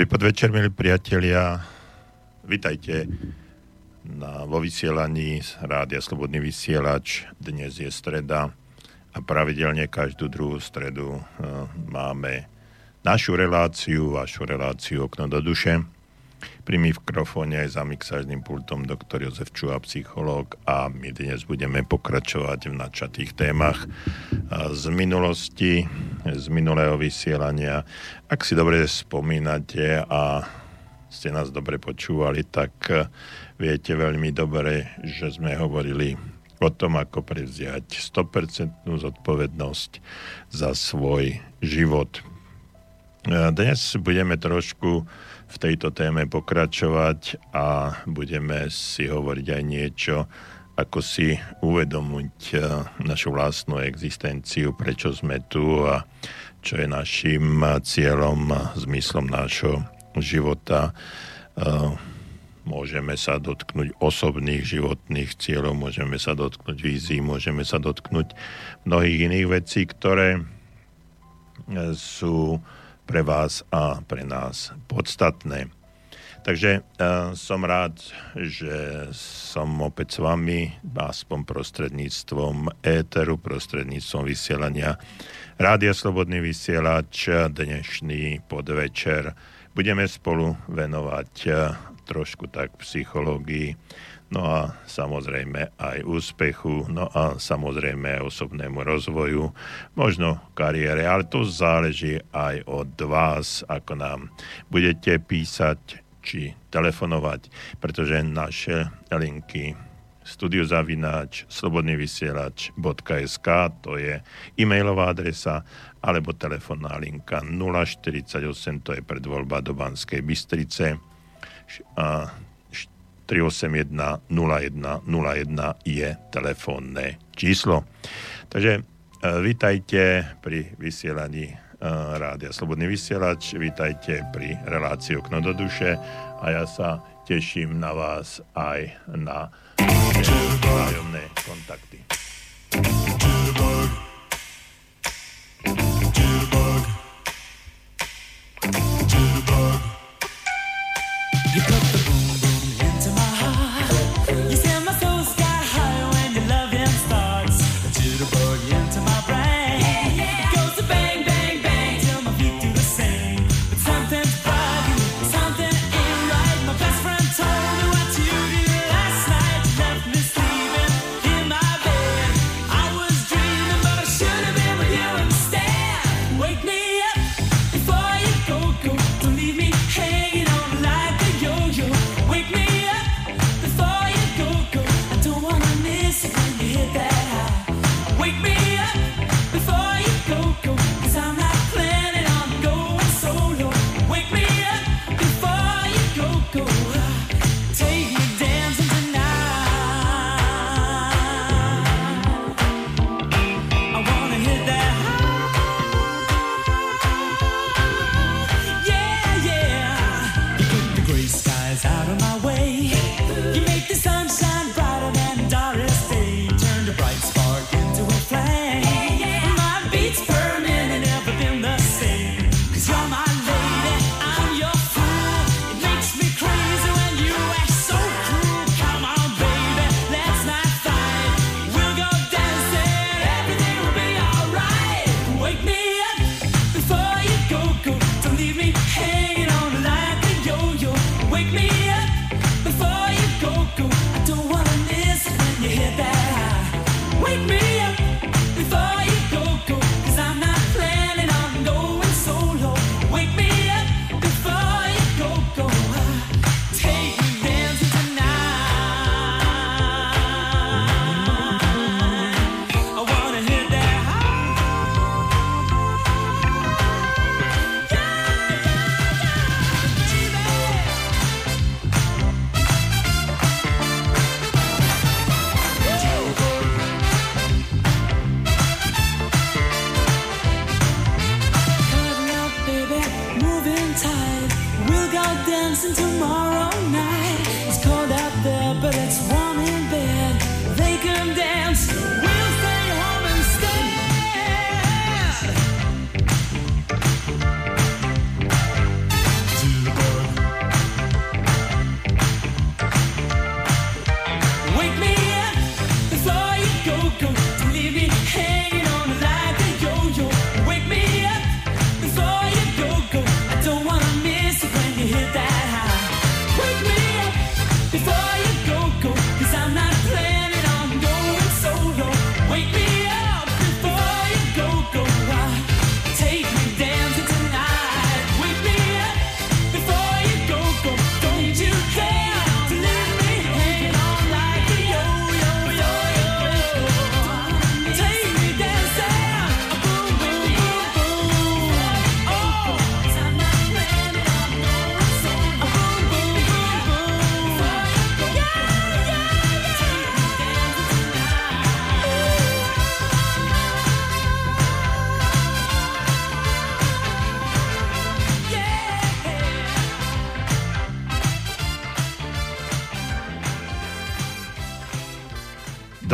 Dobrý podvečer, milí priatelia. Vitajte na, vo vysielaní z Rádia Slobodný vysielač. Dnes je streda a pravidelne každú druhú stredu uh, máme našu reláciu, vašu reláciu Okno do duše. Pri mikrofóne aj za mixážnym pultom doktor Jozef Čuha, psychológ a my dnes budeme pokračovať v načatých témach z minulosti, z minulého vysielania. Ak si dobre spomínate a ste nás dobre počúvali, tak viete veľmi dobre, že sme hovorili o tom, ako prevziať 100% zodpovednosť za svoj život. Dnes budeme trošku v tejto téme pokračovať a budeme si hovoriť aj niečo, ako si uvedomiť eh, našu vlastnú existenciu, prečo sme tu a čo je našim cieľom, zmyslom nášho života. Eh, môžeme sa dotknúť osobných životných cieľov, môžeme sa dotknúť vízií, môžeme sa dotknúť mnohých iných vecí, ktoré eh, sú pre vás a pre nás podstatné. Takže uh, som rád, že som opäť s vami, aspoň prostredníctvom éteru, prostredníctvom vysielania Rádia Slobodný vysielač, dnešný podvečer. Budeme spolu venovať uh, trošku tak psychológii no a samozrejme aj úspechu, no a samozrejme aj osobnému rozvoju, možno kariére, ale to záleží aj od vás, ako nám budete písať či telefonovať, pretože naše linky studiozavináč slobodnyvysielač.sk to je e-mailová adresa alebo telefónna linka 048 to je predvoľba do Banskej Bystrice. A 381 0101 je telefónne číslo. Takže e, vítajte pri vysielaní e, Rádia Slobodný vysielač, vítajte pri relácii Okno do duše a ja sa teším na vás aj na vzájomné kontakty.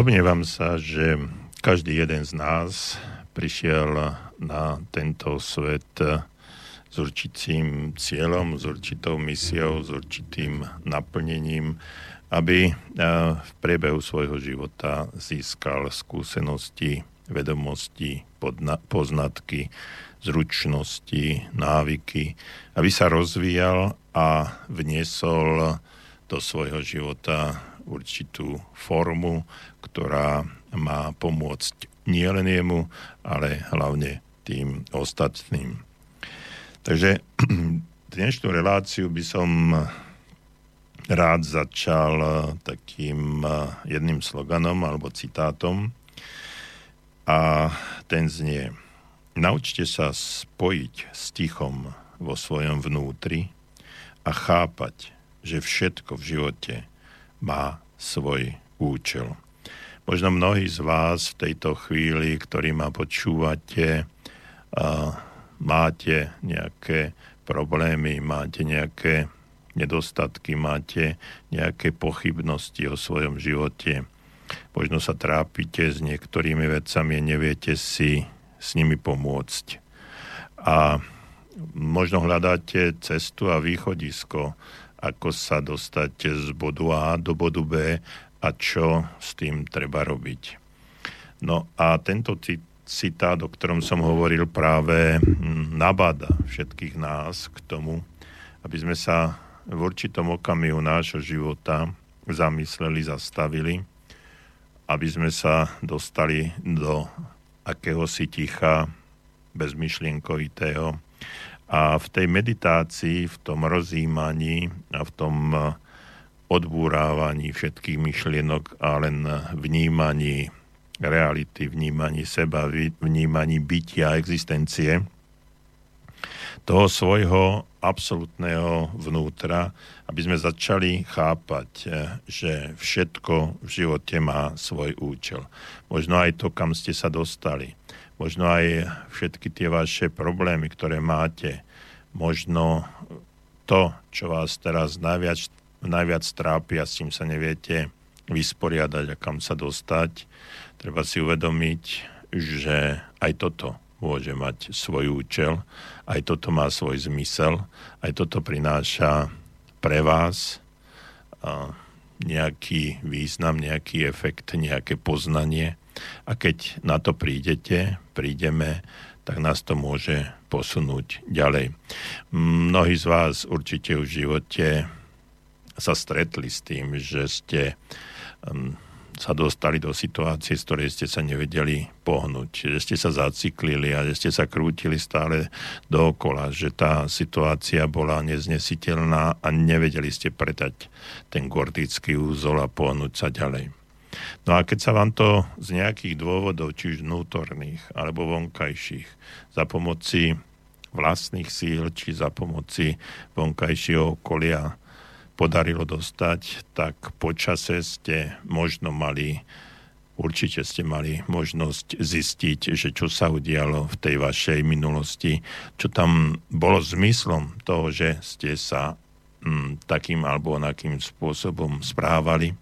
Domnievam sa, že každý jeden z nás prišiel na tento svet s určitým cieľom, s určitou misiou, s určitým naplnením, aby eh, v priebehu svojho života získal skúsenosti, vedomosti, poznatky, zručnosti, návyky, aby sa rozvíjal a vniesol do svojho života určitú formu, ktorá má pomôcť nielen jemu, ale hlavne tým ostatným. Takže dnešnú reláciu by som rád začal takým jedným sloganom alebo citátom a ten znie Naučte sa spojiť s tichom vo svojom vnútri a chápať, že všetko v živote má svoj účel. Možno mnohí z vás v tejto chvíli, ktorí ma počúvate, máte nejaké problémy, máte nejaké nedostatky, máte nejaké pochybnosti o svojom živote. Možno sa trápite s niektorými vecami a neviete si s nimi pomôcť. A možno hľadáte cestu a východisko, ako sa dostať z bodu A do bodu B a čo s tým treba robiť. No a tento citát, o ktorom som hovoril, práve hm, nabáda všetkých nás k tomu, aby sme sa v určitom okamihu nášho života zamysleli, zastavili, aby sme sa dostali do akéhosi ticha bezmyšlienkovitého a v tej meditácii, v tom rozjímaní a v tom odbúrávaní všetkých myšlienok a len vnímaní reality, vnímaní seba, vnímaní bytia, existencie, toho svojho absolútneho vnútra, aby sme začali chápať, eh, že všetko v živote má svoj účel. Možno aj to, kam ste sa dostali. Možno aj všetky tie vaše problémy, ktoré máte. Možno to, čo vás teraz najviac najviac trápi s tým sa neviete vysporiadať a kam sa dostať, treba si uvedomiť, že aj toto môže mať svoj účel, aj toto má svoj zmysel, aj toto prináša pre vás nejaký význam, nejaký efekt, nejaké poznanie. A keď na to prídete, prídeme, tak nás to môže posunúť ďalej. Mnohí z vás určite v živote sa stretli s tým, že ste sa dostali do situácie, z ktorej ste sa nevedeli pohnúť, že ste sa zaciklili a že ste sa krútili stále dookola, že tá situácia bola neznesiteľná a nevedeli ste pretať ten gordický úzol a pohnúť sa ďalej. No a keď sa vám to z nejakých dôvodov, či už vnútorných alebo vonkajších, za pomoci vlastných síl, či za pomoci vonkajšieho okolia podarilo dostať, tak počase ste možno mali, určite ste mali možnosť zistiť, že čo sa udialo v tej vašej minulosti, čo tam bolo zmyslom toho, že ste sa hm, takým alebo onakým spôsobom správali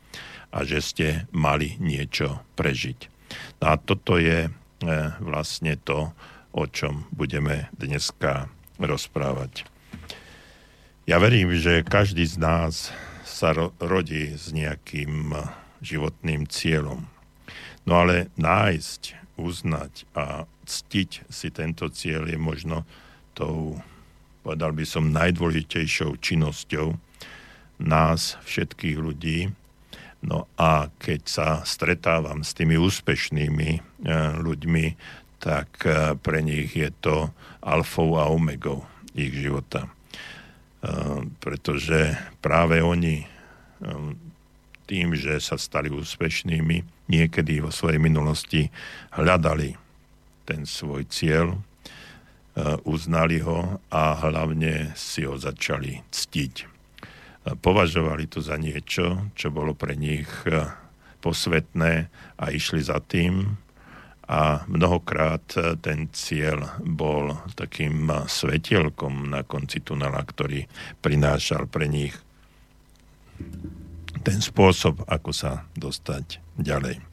a že ste mali niečo prežiť. No a toto je e, vlastne to, o čom budeme dneska rozprávať. Ja verím, že každý z nás sa ro- rodí s nejakým životným cieľom. No ale nájsť, uznať a ctiť si tento cieľ je možno tou, povedal by som, najdôležitejšou činnosťou nás, všetkých ľudí. No a keď sa stretávam s tými úspešnými e, ľuďmi, tak e, pre nich je to alfou a omegou ich života. Ehm, pretože práve oni tým, že sa stali úspešnými, niekedy vo svojej minulosti hľadali ten svoj cieľ, uznali ho a hlavne si ho začali ctiť. Považovali to za niečo, čo bolo pre nich posvetné a išli za tým, a mnohokrát e, ten cieľ bol takým e, svetielkom na konci tunela, ktorý prinášal pre nich ten spôsob, ako sa dostať ďalej.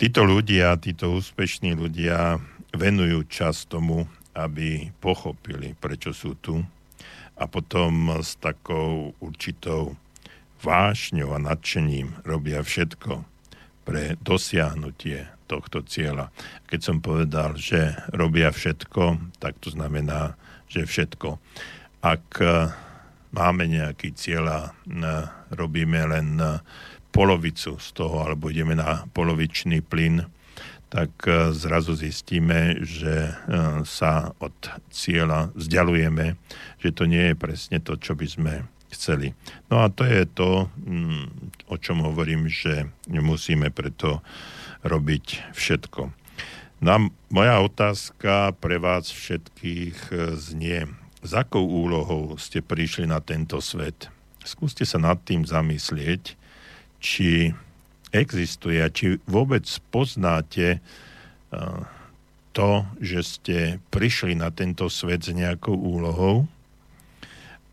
Títo ľudia, títo úspešní ľudia venujú čas tomu, aby pochopili, prečo sú tu a potom s takou určitou vášňou a nadšením robia všetko pre dosiahnutie tohto cieľa. Keď som povedal, že robia všetko, tak to znamená, že všetko. Ak e, máme nejaký cieľ a e, robíme len e, polovicu z toho, alebo ideme na polovičný plyn, tak zrazu zistíme, že sa od cieľa vzdialujeme, že to nie je presne to, čo by sme chceli. No a to je to, mm, o čom hovorím, že musíme preto robiť všetko. No moja otázka pre vás všetkých e, znie, s akou úlohou ste prišli na tento svet? Skúste sa nad tým zamyslieť, či existuje? A či vôbec poznáte e, to, že ste prišli na tento svet s nejakou úlohou?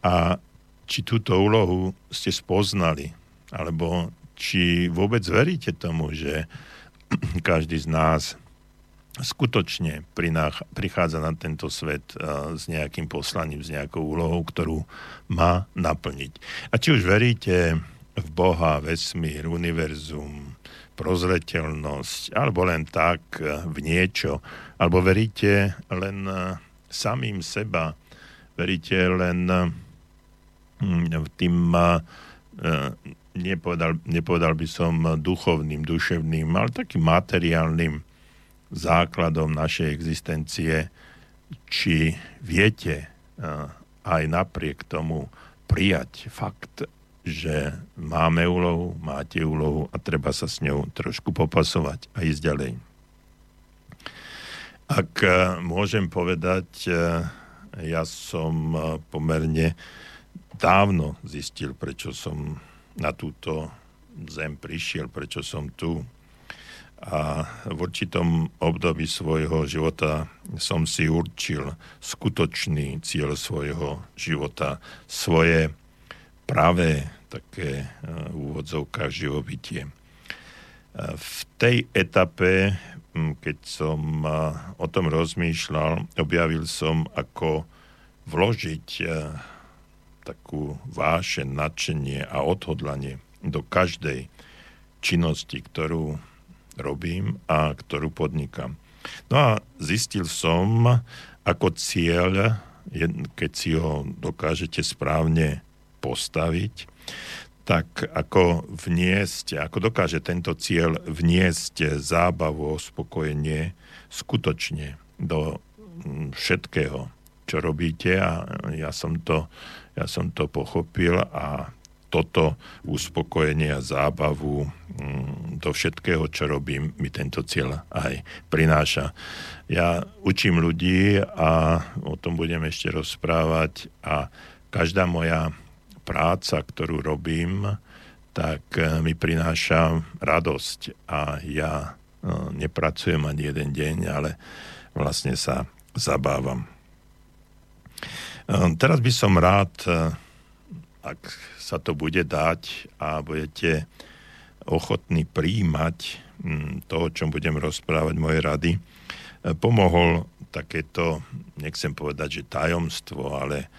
A či túto úlohu ste spoznali, alebo či vôbec veríte tomu, že každý z nás skutočne prichádza na tento svet s nejakým poslaním, s nejakou úlohou, ktorú má naplniť. A či už veríte v Boha, vesmír, univerzum, prozreteľnosť, alebo len tak v niečo, alebo veríte len samým seba, veríte len hm, tým nepovedal, nepovedal by som duchovným, duševným, ale takým materiálnym základom našej existencie, či viete aj napriek tomu prijať fakt, že máme úlohu, máte úlohu a treba sa s ňou trošku popasovať a ísť ďalej. Ak môžem povedať, ja som pomerne dávno zistil, prečo som na túto zem prišiel, prečo som tu. A v určitom období svojho života som si určil skutočný cieľ svojho života, svoje pravé také e, v živobytie. E, v tej etape, keď som e, o tom rozmýšľal, objavil som, ako vložiť takú váše, nadšenie a odhodlanie do každej činnosti, ktorú robím a ktorú podnikám. No a zistil som, ako cieľ, keď si ho dokážete správne postaviť, tak ako vniesť, ako dokáže tento cieľ vniesť zábavu, spokojenie skutočne do mm, všetkého, čo robíte a ja som to ja som to pochopil a toto uspokojenie a zábavu mm, do všetkého, čo robím, mi tento cieľ aj prináša. Ja učím ľudí a o tom budem ešte rozprávať a každá moja práca, ktorú robím, tak e, mi prináša radosť a ja e, nepracujem ani jeden deň, ale vlastne sa zabávam. Ehm, teraz by som rád, eh, ak sa to bude dať a budete ochotní príjmať hm, to, o čom budem rozprávať moje rady, eh, pomohol takéto, nechcem povedať, že tajomstvo, ale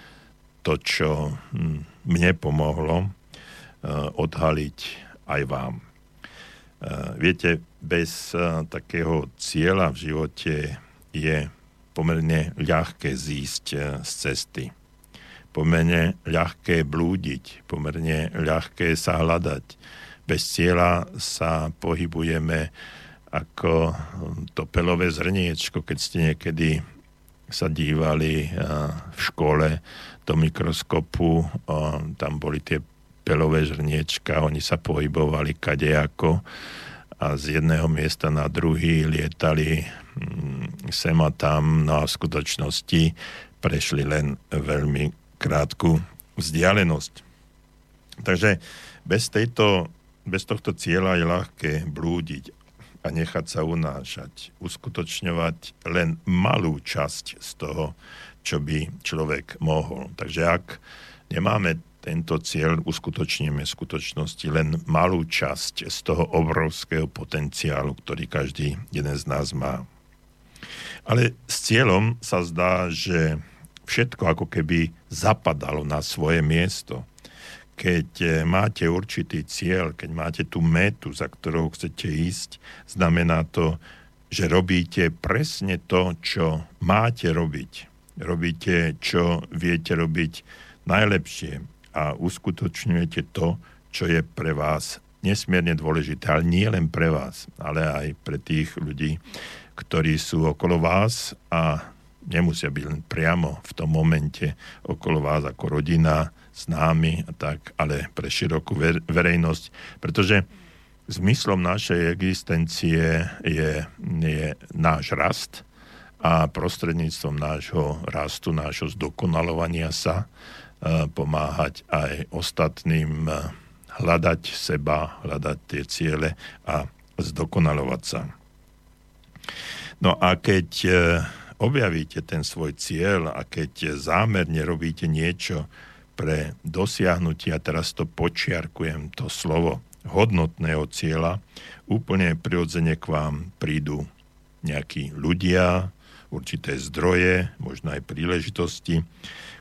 to, čo hm, mne pomohlo eh, odhaliť aj vám. Viete, bez takého cieľa v živote je pomerne ľahké zísť eh, z cesty. Pomerne ľahké blúdiť, pomerne ľahké sa hľadať. Bez cieľa sa pohybujeme ako to pelové zrniečko, keď ste niekedy sa dívali eh, v škole do mikroskopu, tam boli tie pelové zrniečka, oni sa pohybovali kadejako a z jedného miesta na druhý lietali mm, sem a tam, no a v skutočnosti prešli len veľmi krátku vzdialenosť. Takže bez, tejto, bez tohto cieľa je ľahké blúdiť a nechať sa unášať, uskutočňovať len malú časť z toho, čo by človek mohol. Takže ak nemáme tento cieľ uskutočníme v skutočnosti len malú časť z toho obrovského potenciálu, ktorý každý jeden z nás má. Ale s cieľom sa zdá, že všetko ako keby zapadalo na svoje miesto. Keď eh, máte určitý cieľ, keď máte tú metu, za ktorou chcete ísť, znamená to, že robíte presne to, čo máte robiť. Robíte, čo viete robiť najlepšie a uskutočňujete to, čo je pre vás nesmierne dôležité, ale nie len pre vás, ale aj pre tých ľudí, ktorí sú okolo vás a nemusia byť len priamo v tom momente okolo vás ako rodina, známi a tak, ale pre širokú verejnosť, pretože zmyslom našej existencie je, je náš rast a prostredníctvom nášho rastu, nášho zdokonalovania sa pomáhať aj ostatným hľadať seba, hľadať tie ciele a zdokonalovať sa. No a keď e, objavíte ten svoj cieľ a keď zámerne robíte niečo pre dosiahnutie, a teraz to počiarkujem, to slovo hodnotného cieľa, úplne prirodzene k vám prídu nejakí ľudia, určité zdroje, možno aj príležitosti,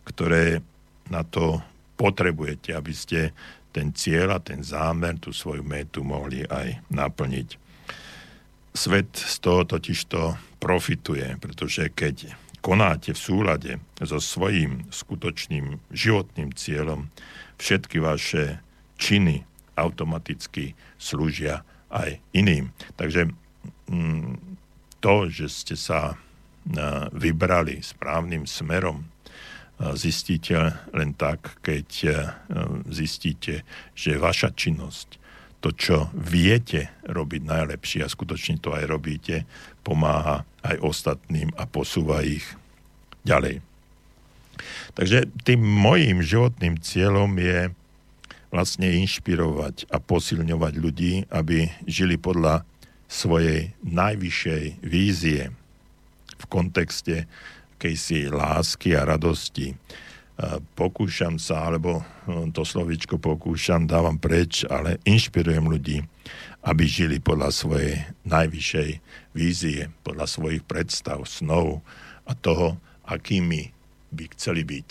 ktoré na to potrebujete, aby ste ten cieľ a ten zámer, tú svoju metu mohli aj naplniť. Svet z toho totižto profituje, pretože keď konáte v súlade so svojím skutočným životným cieľom, všetky vaše činy automaticky slúžia aj iným. Takže mm, to, že ste sa vybrali správnym smerom, zistíte len tak, keď e, zistíte, že vaša činnosť, to, čo viete robiť najlepšie a skutočne to aj robíte, pomáha aj ostatným a posúva ich ďalej. Takže tým mojím životným cieľom je vlastne inšpirovať a posilňovať ľudí, aby žili podľa svojej najvyššej vízie v kontexte akejsi lásky a radosti. Pokúšam sa, alebo no, to slovičko pokúšam, dávam preč, ale inšpirujem ľudí, aby žili podľa svojej najvyššej vízie, podľa svojich predstav, snov a toho, akými by chceli byť.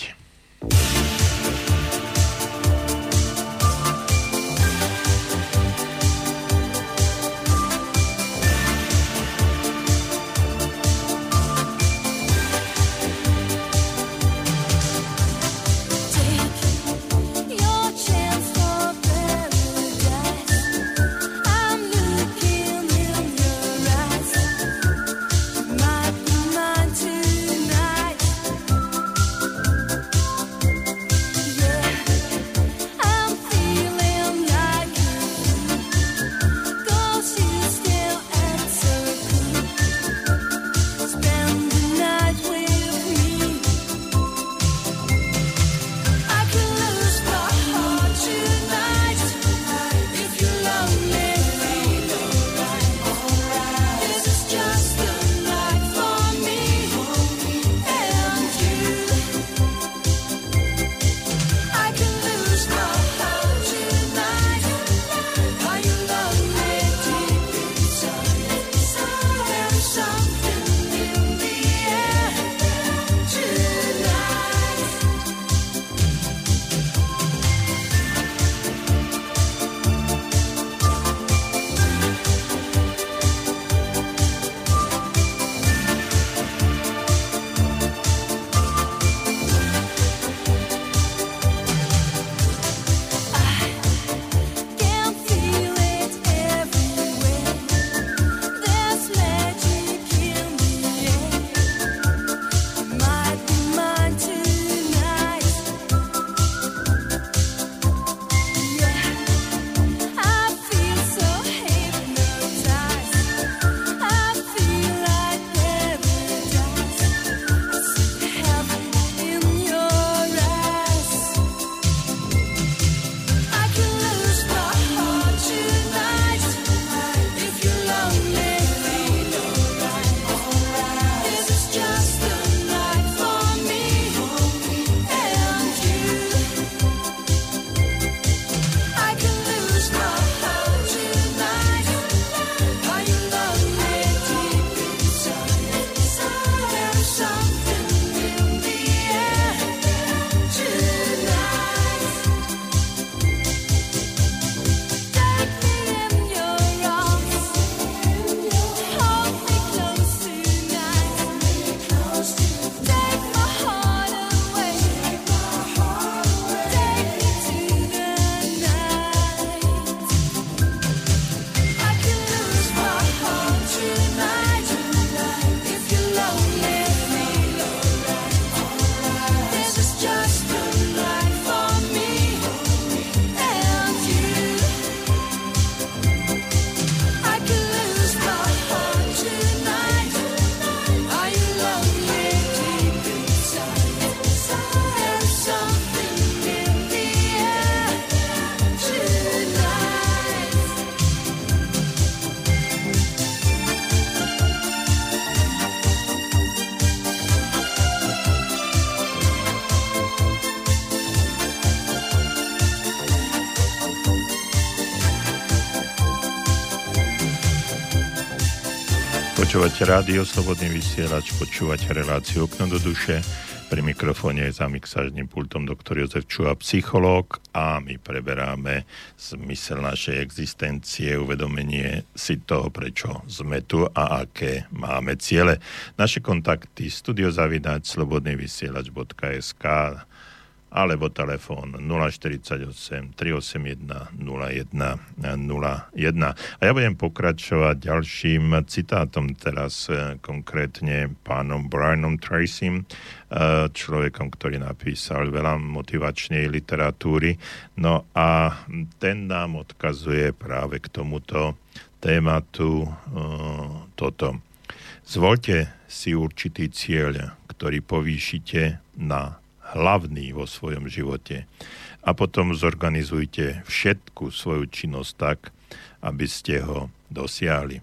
Rádio, slobodný vysielač, počúvate reláciu Okno do duše. Pri mikrofóne je za mixážnym pultom doktor Jozef Čuha, psychológ a my preberáme zmysel našej existencie, uvedomenie si toho, prečo sme tu a aké máme ciele. Naše kontakty studiozavináč slobodnyvysielač.sk alebo telefón 048 381 01 01. A ja budem pokračovať ďalším citátom teraz e, konkrétne pánom Brianom Tracym, e, človekom, ktorý napísal veľa motivačnej literatúry. No a ten nám odkazuje práve k tomuto tématu e, toto. Zvolte si určitý cieľ, ktorý povýšite na hlavný vo svojom živote. A potom zorganizujte všetku svoju činnosť tak, aby ste ho dosiahli.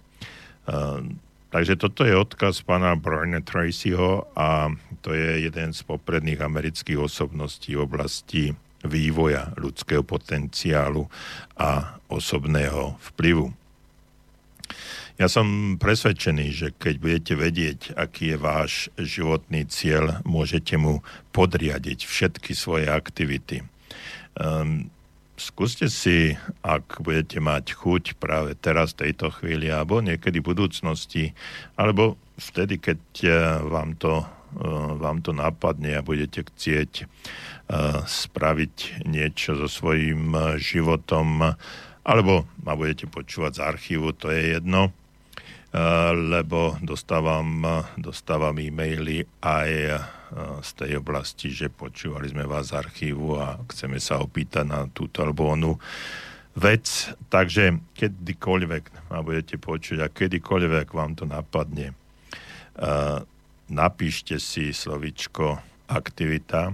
Takže toto je odkaz pána Brian Tracyho a to je jeden z popredných amerických osobností v oblasti vývoja ľudského potenciálu a osobného vplyvu. Ja som presvedčený, že keď budete vedieť, aký je váš životný cieľ, môžete mu podriadiť všetky svoje aktivity. Um, skúste si, ak budete mať chuť práve teraz, tejto chvíli, alebo niekedy v budúcnosti, alebo vtedy, keď eh, vám to, eh, vám to napadne a budete chcieť eh, spraviť niečo so svojím životom, alebo ma budete počúvať z archívu, to je jedno, lebo dostávam, dostávam e-maily aj z tej oblasti, že počúvali sme vás z archívu a chceme sa opýtať na túto alebo onú vec. Takže kedykoľvek ma budete počuť a kedykoľvek vám to napadne, napíšte si slovičko aktivita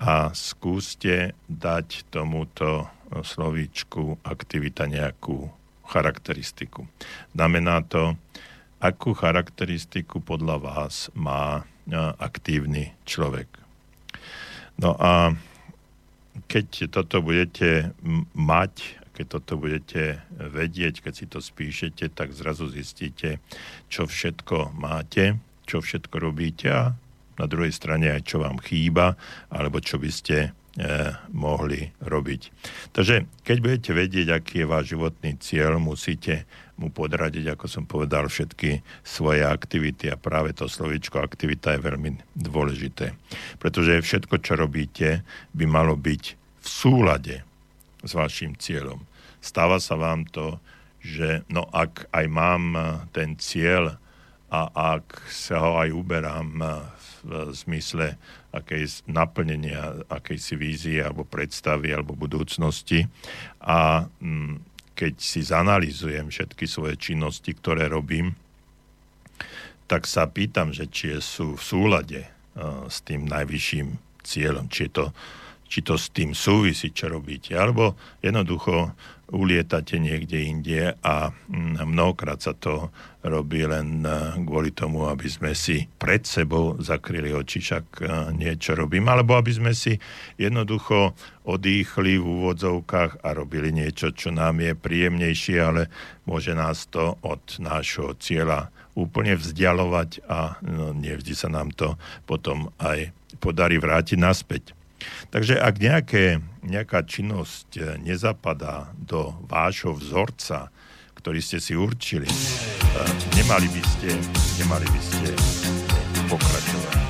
a skúste dať tomuto slovíčku aktivita nejakú charakteristiku. Znamená to, akú charakteristiku podľa vás má aktívny človek. No a keď toto budete mať, keď toto budete vedieť, keď si to spíšete, tak zrazu zistíte, čo všetko máte, čo všetko robíte a na druhej strane aj čo vám chýba, alebo čo by ste E, mohli robiť. Takže keď budete vedieť, aký je váš životný cieľ, musíte mu podradiť, ako som povedal, všetky svoje aktivity a práve to slovičko aktivita je veľmi dôležité. Pretože všetko, čo robíte, by malo byť v súlade s vašim cieľom. Stáva sa vám to, že no ak aj mám ten cieľ a ak sa ho aj uberám v zmysle akej naplnenia akejsi vízie alebo predstavy alebo budúcnosti. A mm, keď si zanalizujem všetky svoje činnosti, ktoré robím, tak sa pýtam, že či sú v súlade uh, s tým najvyšším cieľom, či, je to, či to s tým súvisí, čo robíte, alebo jednoducho ulietate niekde inde a mm, mnohokrát sa to robí len e, kvôli tomu, aby sme si pred sebou zakryli oči, však e, niečo robím, alebo aby sme si jednoducho odýchli v úvodzovkách a robili niečo, čo nám je príjemnejšie, ale môže nás to od nášho cieľa úplne vzdialovať a no, nevždy sa nám to potom aj podarí vrátiť naspäť. Takže ak nejaké, nejaká činnosť eh, nezapadá do vášho vzorca, ktorý ste si určili, eh, nemali by ste, nemali by ste pokračovať.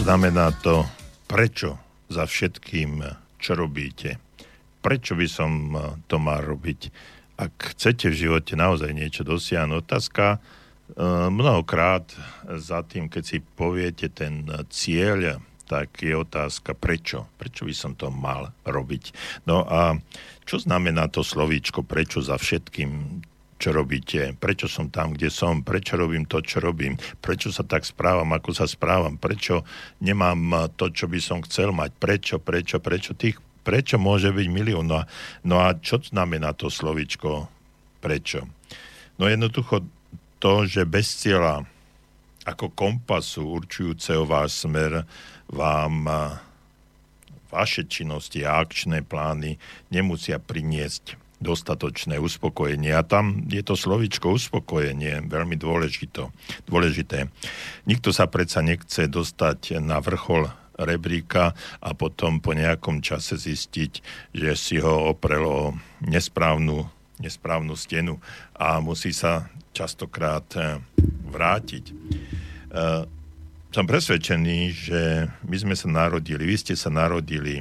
Znamená to, prečo za všetkým, čo robíte. Prečo by som eh, to mal robiť? Ak chcete v živote naozaj niečo dosiahnuť, otázka eh, mnohokrát za tým, keď si poviete ten cieľ, tak je otázka, prečo? Prečo by som to mal robiť? No a čo znamená to slovíčko, prečo za všetkým? Čo robíte, prečo som tam, kde som, prečo robím to, čo robím, prečo sa tak správam, ako sa správam, prečo nemám to, čo by som chcel mať, prečo, prečo, prečo, tých prečo môže byť milión. No a, no a čo znamená to slovičko prečo? No jednoducho to, že bez cieľa ako kompasu určujúceho váš smer vám vaše činnosti a akčné plány nemusia priniesť dostatočné uspokojenie. A tam je to slovičko uspokojenie veľmi dôležito, dôležité. Nikto sa predsa nechce dostať na vrchol rebríka a potom po nejakom čase zistiť, že si ho oprelo nesprávnu, nesprávnu stenu a musí sa častokrát eh, vrátiť. Eh, som presvedčený, že my sme sa narodili, vy ste sa narodili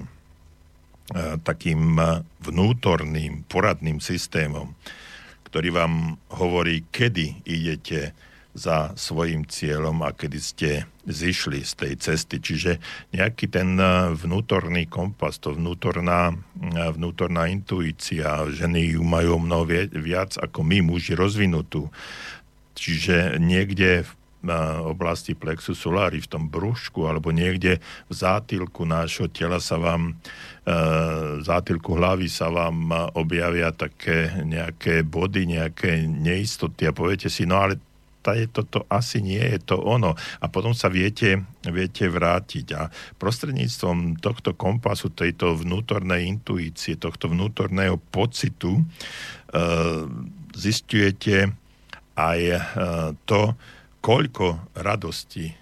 takým e, vnútorným poradným systémom, ktorý vám hovorí, kedy idete za svojim cieľom a kedy ste zišli z tej cesty. Čiže nejaký ten e, vnútorný kompas, to vnútorná, vnútorná intuícia, ženy ju majú mnoho viac ako my, muži, rozvinutú. Čiže niekde v oblasti plexu solari, v tom brúšku alebo niekde v zátilku nášho tela sa vám v zátilku hlavy sa vám objavia také nejaké body, nejaké neistoty a poviete si, no ale toto asi nie je to ono. A potom sa viete, viete vrátiť. A prostredníctvom tohto kompasu, tejto vnútornej intuície, tohto vnútorného pocitu, zistujete aj to, koľko radosti e,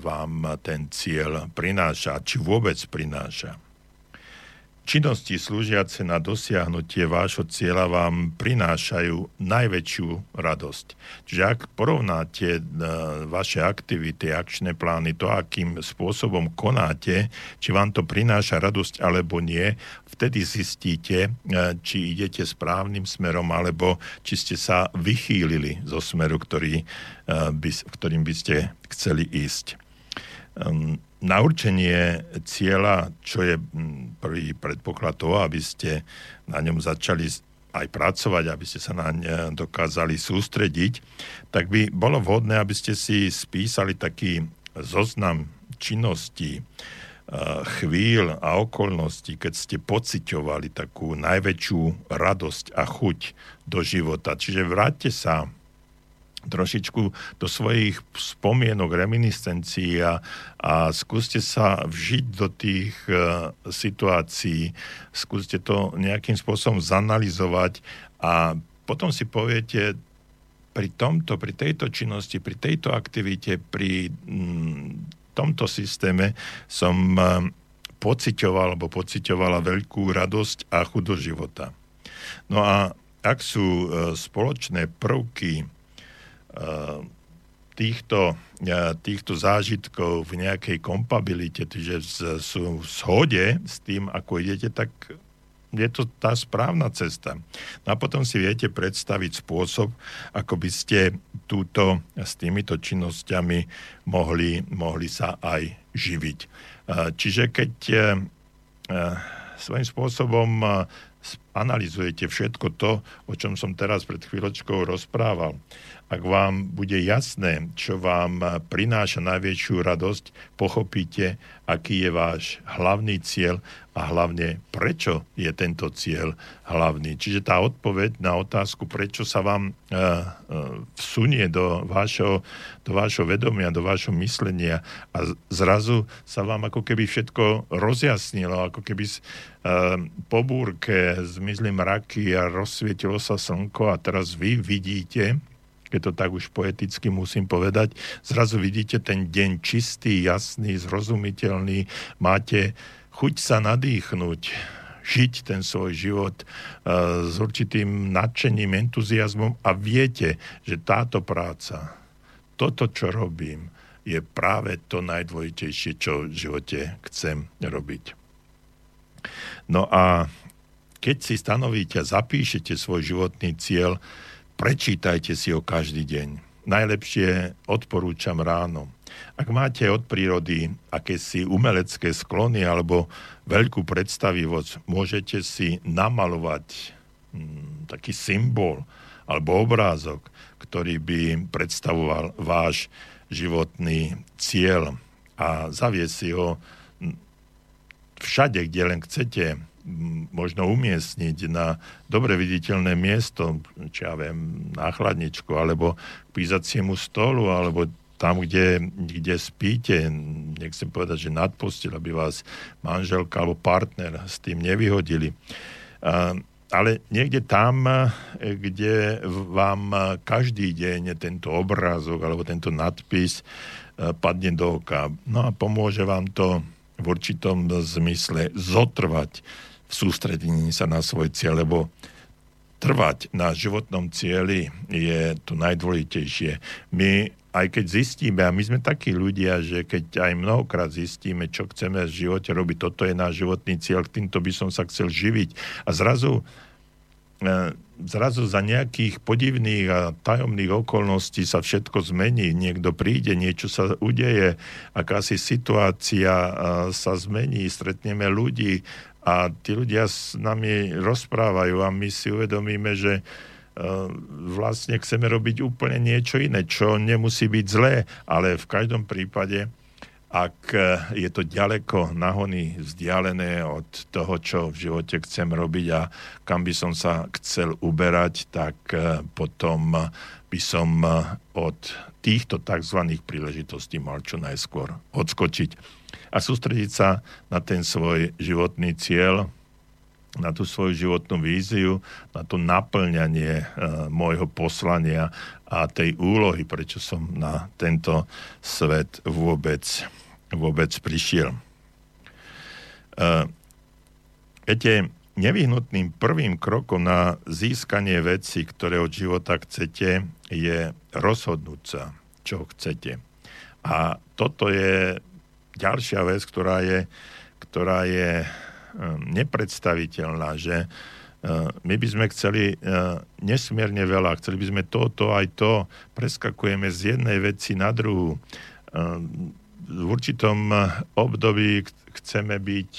vám ten cieľ prináša, či vôbec prináša. Činnosti slúžiace na dosiahnutie vášho cieľa vám prinášajú najväčšiu radosť. Čiže ak porovnáte e, vaše aktivity, akčné plány, to, akým spôsobom konáte, či vám to prináša radosť alebo nie, vtedy zistíte, e, či idete správnym smerom, alebo či ste sa vychýlili zo smeru, ktorý, e, by, ktorým by ste chceli ísť. Na určenie cieľa, čo je prvý predpoklad toho, aby ste na ňom začali aj pracovať, aby ste sa na ne dokázali sústrediť, tak by bolo vhodné, aby ste si spísali taký zoznam činností, chvíľ a okolností, keď ste pociťovali takú najväčšiu radosť a chuť do života. Čiže vráťte sa trošičku do svojich spomienok, reminiscencií a, a skúste sa vžiť do tých uh, situácií, skúste to nejakým spôsobom zanalizovať a potom si poviete, pri tomto, pri tejto činnosti, pri tejto aktivite, pri mm, tomto systéme som pocitoval alebo pocitovala veľkú radosť a chudo života. No a ak sú e, spoločné prvky týchto, e, týchto zážitkov v nejakej kompabilite, že sú v shode s tým, ako idete, tak je to tá správna cesta. No a potom si viete predstaviť spôsob, ako by ste túto s týmito činnosťami mohli, mohli sa aj živiť. Čiže keď svojím spôsobom analizujete všetko to, o čom som teraz pred chvíľočkou rozprával, ak vám bude jasné, čo vám prináša najväčšiu radosť, pochopíte, aký je váš hlavný cieľ a hlavne prečo je tento cieľ hlavný. Čiže tá odpoveď na otázku, prečo sa vám uh, uh, vsunie do vášho, do vášho vedomia, do vášho myslenia a zrazu sa vám ako keby všetko rozjasnilo, ako keby po búrke zmizli mraky a rozsvietilo sa slnko a teraz vy vidíte, keď to tak už poeticky musím povedať, zrazu vidíte ten deň čistý, jasný, zrozumiteľný, máte chuť sa nadýchnuť, žiť ten svoj život uh, s určitým nadšením, entuziasmom a viete, že táto práca, toto, čo robím, je práve to najdôležitejšie, čo v živote chcem robiť. No a keď si stanovíte a zapíšete svoj životný cieľ, Prečítajte si ho každý deň. Najlepšie odporúčam ráno. Ak máte od prírody akési umelecké sklony alebo veľkú predstavivosť, môžete si namalovať hm, taký symbol alebo obrázok, ktorý by predstavoval váš životný cieľ a zavie si ho hm, všade, kde len chcete, možno umiestniť na dobre viditeľné miesto, či ja viem, na chladničku, alebo k pízaciemu stolu, alebo tam, kde, kde spíte, nechcem povedať, že nad postel, aby vás manželka alebo partner s tým nevyhodili. Ale niekde tam, kde vám každý deň tento obrázok alebo tento nadpis padne do oka. No a pomôže vám to v určitom zmysle zotrvať sústredení sa na svoj cieľ, lebo trvať na životnom cieli je to najdôležitejšie. My aj keď zistíme, a my sme takí ľudia, že keď aj mnohokrát zistíme, čo chceme v živote robiť, toto je náš životný cieľ, týmto by som sa chcel živiť. A zrazu, e, zrazu za nejakých podivných a tajomných okolností sa všetko zmení. Niekto príde, niečo sa udeje, akási situácia e, sa zmení, stretneme ľudí, a tí ľudia s nami rozprávajú a my si uvedomíme, že e, vlastne chceme robiť úplne niečo iné, čo nemusí byť zlé, ale v každom prípade, ak je to ďaleko nahony vzdialené od toho, čo v živote chcem robiť a kam by som sa chcel uberať, tak e, potom by som e, od týchto tzv. príležitostí mal čo najskôr odskočiť a sústrediť sa na ten svoj životný cieľ, na tú svoju životnú víziu, na to naplňanie e, môjho poslania a tej úlohy, prečo som na tento svet vôbec, vôbec prišiel. E, viete, nevyhnutným prvým krokom na získanie veci, ktoré od života chcete, je rozhodnúť sa, čo chcete. A toto je ďalšia vec, ktorá je, ktorá je um, nepredstaviteľná, že uh, my by sme chceli uh, nesmierne veľa, chceli by sme to, to, aj to, preskakujeme z jednej veci na druhú. V určitom období chceme byť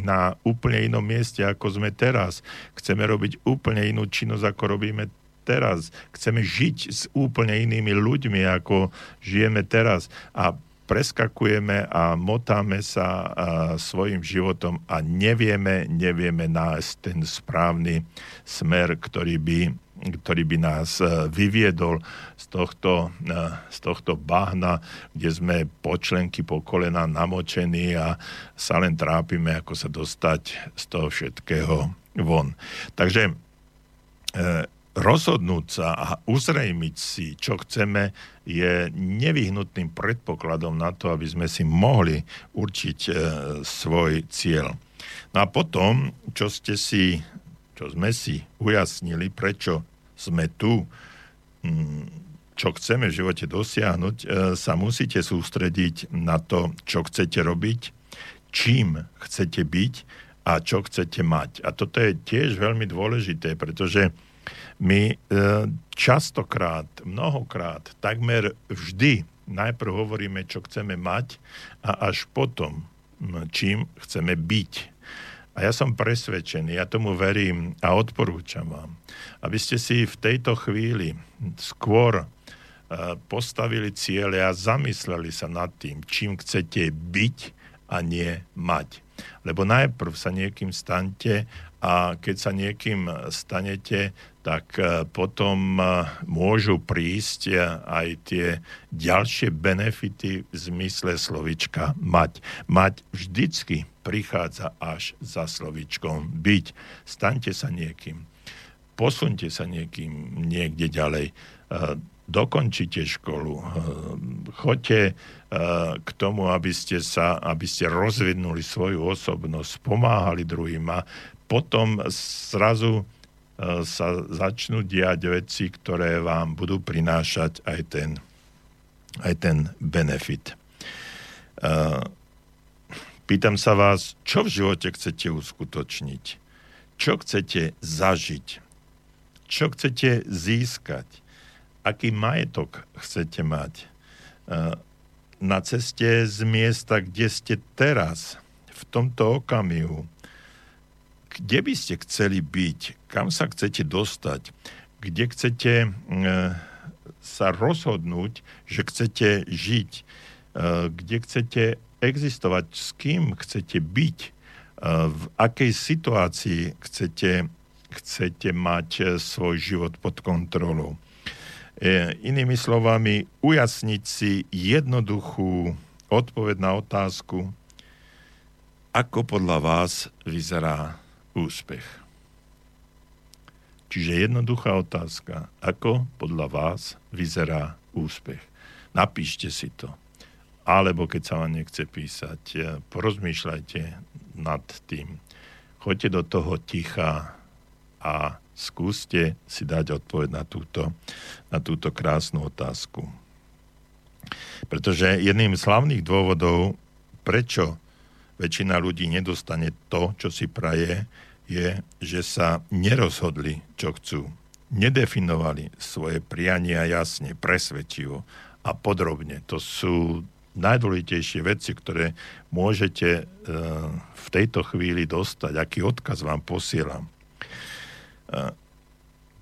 na úplne inom mieste, ako sme teraz. Chceme robiť úplne inú činnosť, ako robíme teraz. Chceme žiť s úplne inými ľuďmi, ako žijeme teraz. A preskakujeme a motáme sa svojim životom a nevieme, nevieme nájsť ten správny smer, ktorý by, ktorý by nás vyviedol z tohto, z tohto bahna, kde sme počlenky po kolena namočení a sa len trápime, ako sa dostať z toho všetkého von. Takže e, rozhodnúť sa a uzrejmiť si, čo chceme, je nevyhnutným predpokladom na to, aby sme si mohli určiť e, svoj cieľ. No a potom, čo ste si, čo sme si ujasnili, prečo sme tu, mm, čo chceme v živote dosiahnuť, e, sa musíte sústrediť na to, čo chcete robiť, čím chcete byť a čo chcete mať. A toto je tiež veľmi dôležité, pretože my e, častokrát, mnohokrát, takmer vždy najprv hovoríme, čo chceme mať a až potom, čím chceme byť. A ja som presvedčený, ja tomu verím a odporúčam vám, aby ste si v tejto chvíli skôr postavili ciele a zamysleli sa nad tým, čím chcete byť a nie mať. Lebo najprv sa niekým stante a keď sa niekým stanete, tak e, potom e, môžu prísť e, aj tie ďalšie benefity v zmysle slovička mať. Mať vždycky prichádza až za slovičkom byť. Staňte sa niekým. Posunte sa niekým niekde ďalej dokončite školu, choďte k tomu, aby ste, sa, aby ste rozvinuli svoju osobnosť, pomáhali druhým a potom zrazu eh, sa začnú diať veci, ktoré vám budú prinášať aj ten, aj ten benefit. Pýtam sa vás, čo v živote chcete uskutočniť? Čo chcete zažiť? Čo chcete získať? aký majetok chcete mať eh, na ceste z miesta, kde ste teraz, v tomto okamihu, kde by ste chceli byť, kam sa chcete dostať, kde chcete eh, sa rozhodnúť, že chcete žiť, eh, kde chcete existovať, s kým chcete byť, v akej situácii chcete, chcete mať svoj život pod kontrolou. Inými slovami, ujasniť si jednoduchú odpoveď na otázku, ako podľa vás vyzerá úspech. Čiže jednoduchá otázka, ako podľa vás vyzerá úspech. Napíšte si to. Alebo keď sa vám nechce písať, e, porozmýšľajte nad tým. Choďte do toho ticha a skúste si dať odpoveď na túto, na túto krásnu otázku. Pretože jedným z hlavných dôvodov, prečo väčšina ľudí nedostane to, čo si praje, je, že sa nerozhodli, čo chcú. Nedefinovali svoje priania jasne, presvedčivo a podrobne. To sú najdôležitejšie veci, ktoré môžete e, v tejto chvíli dostať, aký odkaz vám posielam.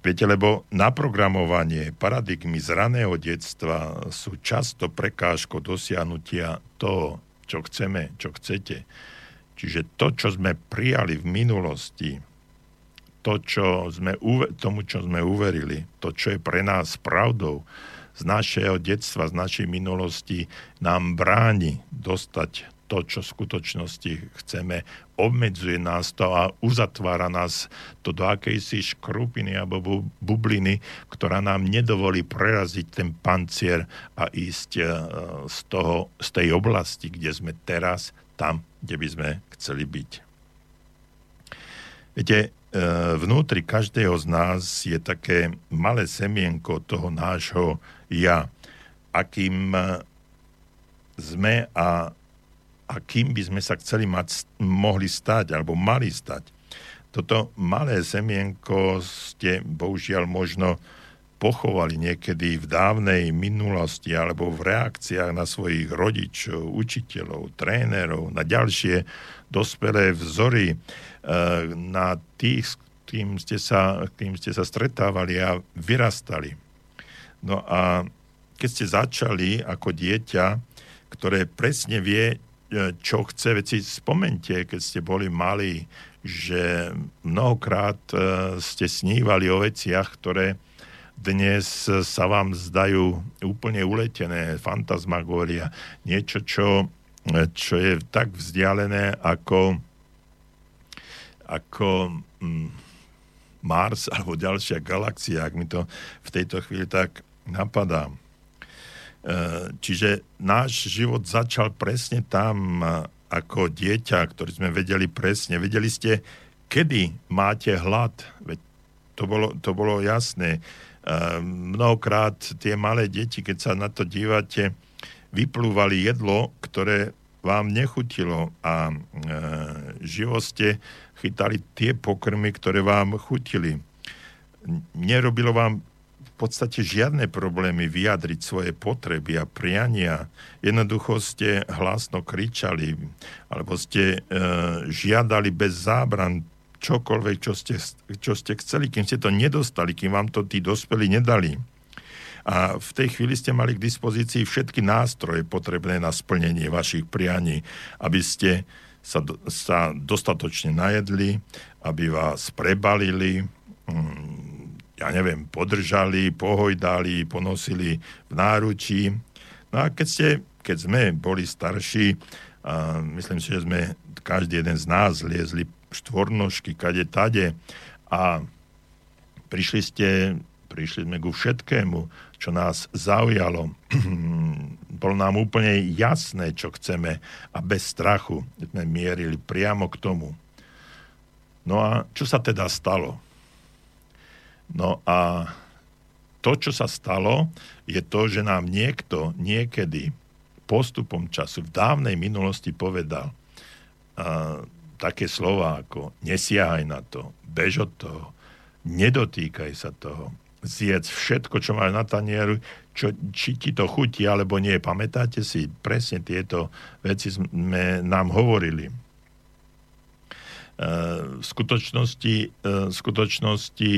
Viete, lebo naprogramovanie paradigmy z raného detstva sú často prekážko dosiahnutia toho, čo chceme, čo chcete. Čiže to, čo sme prijali v minulosti, to, čo sme, tomu, čo sme uverili, to, čo je pre nás pravdou z našeho detstva, z našej minulosti, nám bráni dostať to, čo v skutočnosti chceme, obmedzuje nás to a uzatvára nás to do akejsi škrupiny alebo bubliny, ktorá nám nedovolí preraziť ten pancier a ísť e, z, toho, z tej oblasti, kde sme teraz, tam, kde by sme chceli byť. Viete, e, vnútri každého z nás je také malé semienko toho nášho ja, akým sme a a kým by sme sa chceli mať, mohli stať alebo mali stať. Toto malé semienko ste bohužiaľ možno pochovali niekedy v dávnej minulosti alebo v reakciách na svojich rodičov, učiteľov, trénerov, na ďalšie dospelé vzory, e, na tých, kým ste sa, kým ste sa stretávali a vyrastali. No a keď ste začali ako dieťa, ktoré presne vie, E, čo chce. Veď si spomente, keď ste boli malí, že mnohokrát e, ste snívali o veciach, ktoré dnes sa vám zdajú úplne uletené, fantasmagória, niečo, čo, e, čo je tak vzdialené ako, ako mm, Mars alebo ďalšia galaxia, ak mi to v tejto chvíli tak napadá. E, čiže náš život začal presne tam ako dieťa, ktorý sme vedeli presne. Vedeli ste, kedy máte hlad. Veď to bolo, to bolo jasné. Mnohokrát tie malé deti, keď sa na to dívate, vyplúvali jedlo, ktoré vám nechutilo a e, živo ste chytali tie pokrmy, ktoré vám chutili. Nerobilo vám v podstate žiadne problémy vyjadriť svoje potreby a priania. Jednoducho ste hlasno kričali, alebo ste e, žiadali bez zábran čokoľvek, čo ste, čo ste chceli, kým ste to nedostali, kým vám to tí dospelí nedali a v tej chvíli ste mali k dispozícii všetky nástroje potrebné na splnenie vašich prianí, aby ste sa, sa dostatočne najedli, aby vás prebalili, mm, ja neviem, podržali, pohojdali, ponosili v náručí. No a keď, ste, keď sme boli starší, a myslím si, že sme každý jeden z nás liezli štvornožky, kade tade a prišli ste, prišli sme ku všetkému, čo nás zaujalo. Bolo nám úplne jasné, čo chceme a bez strachu sme mierili priamo k tomu. No a čo sa teda stalo? No a to, čo sa stalo, je to, že nám niekto niekedy postupom času v dávnej minulosti povedal uh, také slova ako nesiahaj na to, bež od toho, nedotýkaj sa toho, zjedz všetko, čo máš na tanieru, čo, či ti to chutí alebo nie. Pamätáte si, presne tieto veci sme nám hovorili. E, v skutočnosti, e, v skutočnosti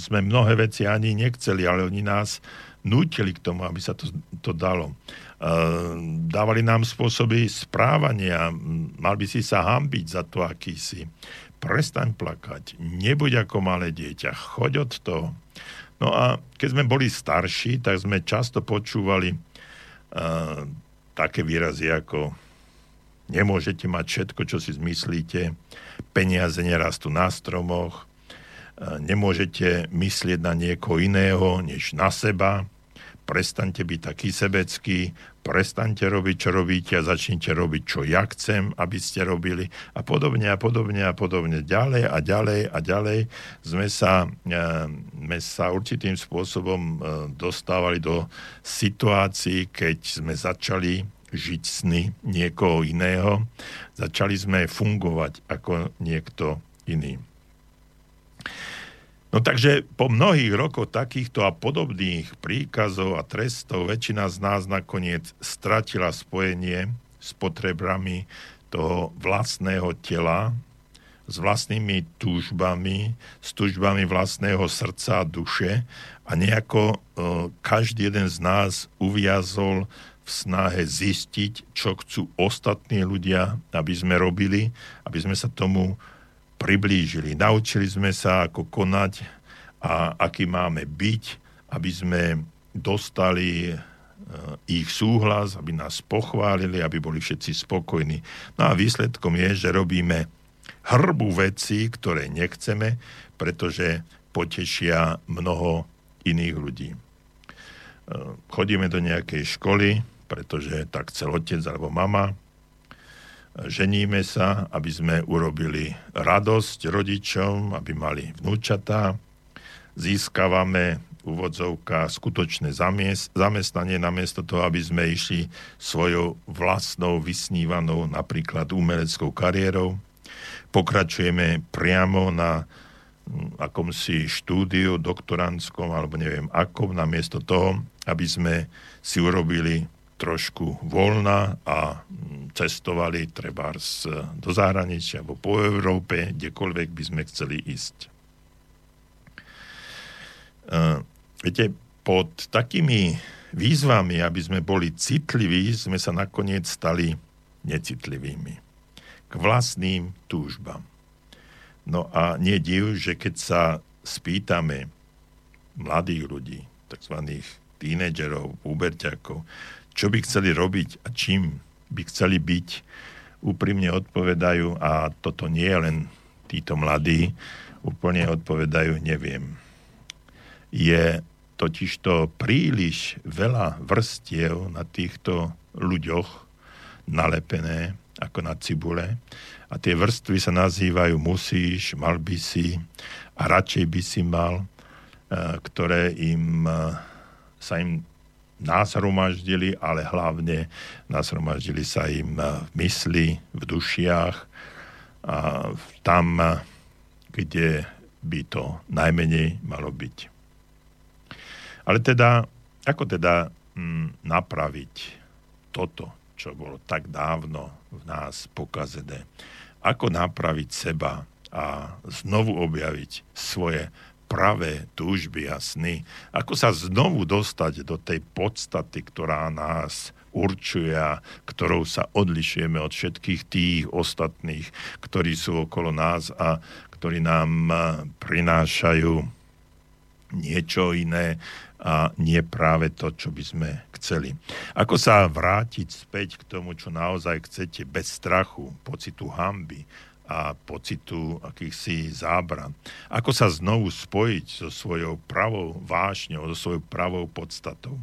sme mnohé veci ani nechceli, ale oni nás nútili k tomu, aby sa to, to dalo. E, dávali nám spôsoby správania, mal by si sa hambiť za to, aký si. Prestaň plakať, nebuď ako malé dieťa, choď od toho. No a keď sme boli starší, tak sme často počúvali uh, také výrazy ako nemôžete mať všetko, čo si zmyslíte, peniaze nerastú na stromoch, uh, nemôžete myslieť na niekoho iného, než na seba, prestaňte byť taký sebecký, prestaňte robiť, čo robíte a začnite robiť, čo ja chcem, aby ste robili a podobne a podobne a podobne. Ďalej a ďalej a ďalej sme sa, e, sme sa určitým spôsobom e, dostávali do situácií, keď sme začali žiť sny niekoho iného, začali sme fungovať ako niekto iný. No takže po mnohých rokoch takýchto a podobných príkazov a trestov väčšina z nás nakoniec stratila spojenie s potrebami toho vlastného tela, s vlastnými túžbami, s túžbami vlastného srdca a duše. A nejako e, každý jeden z nás uviazol v snahe zistiť, čo chcú ostatní ľudia, aby sme robili, aby sme sa tomu priblížili. Naučili sme sa, ako konať a aký máme byť, aby sme dostali e, ich súhlas, aby nás pochválili, aby boli všetci spokojní. No a výsledkom je, že robíme hrbu veci, ktoré nechceme, pretože potešia mnoho iných ľudí. E, chodíme do nejakej školy, pretože tak chcel otec alebo mama, ženíme sa, aby sme urobili radosť rodičom, aby mali vnúčatá, získavame úvodzovka skutočné zamestnanie namiesto toho, aby sme išli svojou vlastnou vysnívanou napríklad umeleckou kariérou. Pokračujeme priamo na mm, akomsi štúdiu doktorantskom alebo neviem akom, namiesto toho, aby sme si urobili trošku voľna a cestovali treba do zahraničia alebo po Európe, kdekoľvek by sme chceli ísť. Uh, viete, pod takými výzvami, aby sme boli citliví, sme sa nakoniec stali necitlivými k vlastným túžbám. No a nie div, že keď sa spýtame mladých ľudí, tzv. tínedžerov, puberťakov, čo by chceli robiť a čím by chceli byť, úprimne odpovedajú, a toto nie je len títo mladí, úplne odpovedajú, neviem. Je totižto príliš veľa vrstiev na týchto ľuďoch nalepené ako na cibule a tie vrstvy sa nazývajú musíš, mal by si a radšej by si mal, e, ktoré im, e, sa im násromaždili, ale hlavne násromaždili sa im e, v mysli, v dušiach, a tam, kde by to najmenej malo byť. Ale teda, ako teda mm, napraviť toto, čo bolo tak dávno v nás pokazené? ako napraviť seba a znovu objaviť svoje pravé túžby a sny. Ako sa znovu dostať do tej podstaty, ktorá nás určuje a ktorou sa odlišujeme od všetkých tých ostatných, ktorí sú okolo nás a ktorí nám prinášajú niečo iné a nie práve to, čo by sme chceli. Ako sa vrátiť späť k tomu, čo naozaj chcete, bez strachu, pocitu hamby a pocitu akýchsi zábran. Ako sa znovu spojiť so svojou pravou vášňou, so svojou pravou podstatou.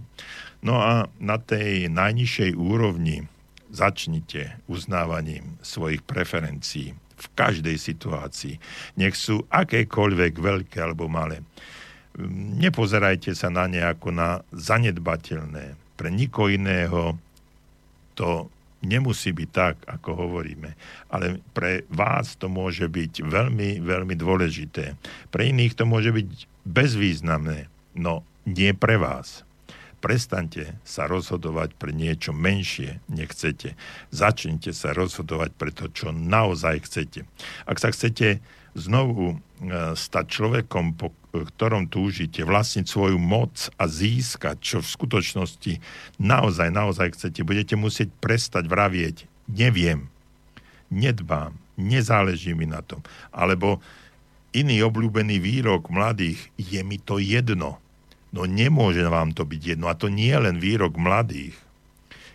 No a na tej najnižšej úrovni začnite uznávaním svojich preferencií v každej situácii. Nech sú akékoľvek veľké alebo malé. Nepozerajte sa na ne ako na zanedbateľné, pre nikoho iného to nemusí byť tak, ako hovoríme, ale pre vás to môže byť veľmi, veľmi dôležité. Pre iných to môže byť bezvýznamné, no nie pre vás. Prestaňte sa rozhodovať pre niečo menšie, nechcete. Začnite sa rozhodovať pre to, čo naozaj chcete. Ak sa chcete znovu e, stať človekom, ktorom túžite, vlastniť svoju moc a získať, čo v skutočnosti naozaj, naozaj chcete, budete musieť prestať vravieť, neviem, nedbám, nezáleží mi na tom. Alebo iný obľúbený výrok mladých, je mi to jedno. No nemôže vám to byť jedno. A to nie je len výrok mladých.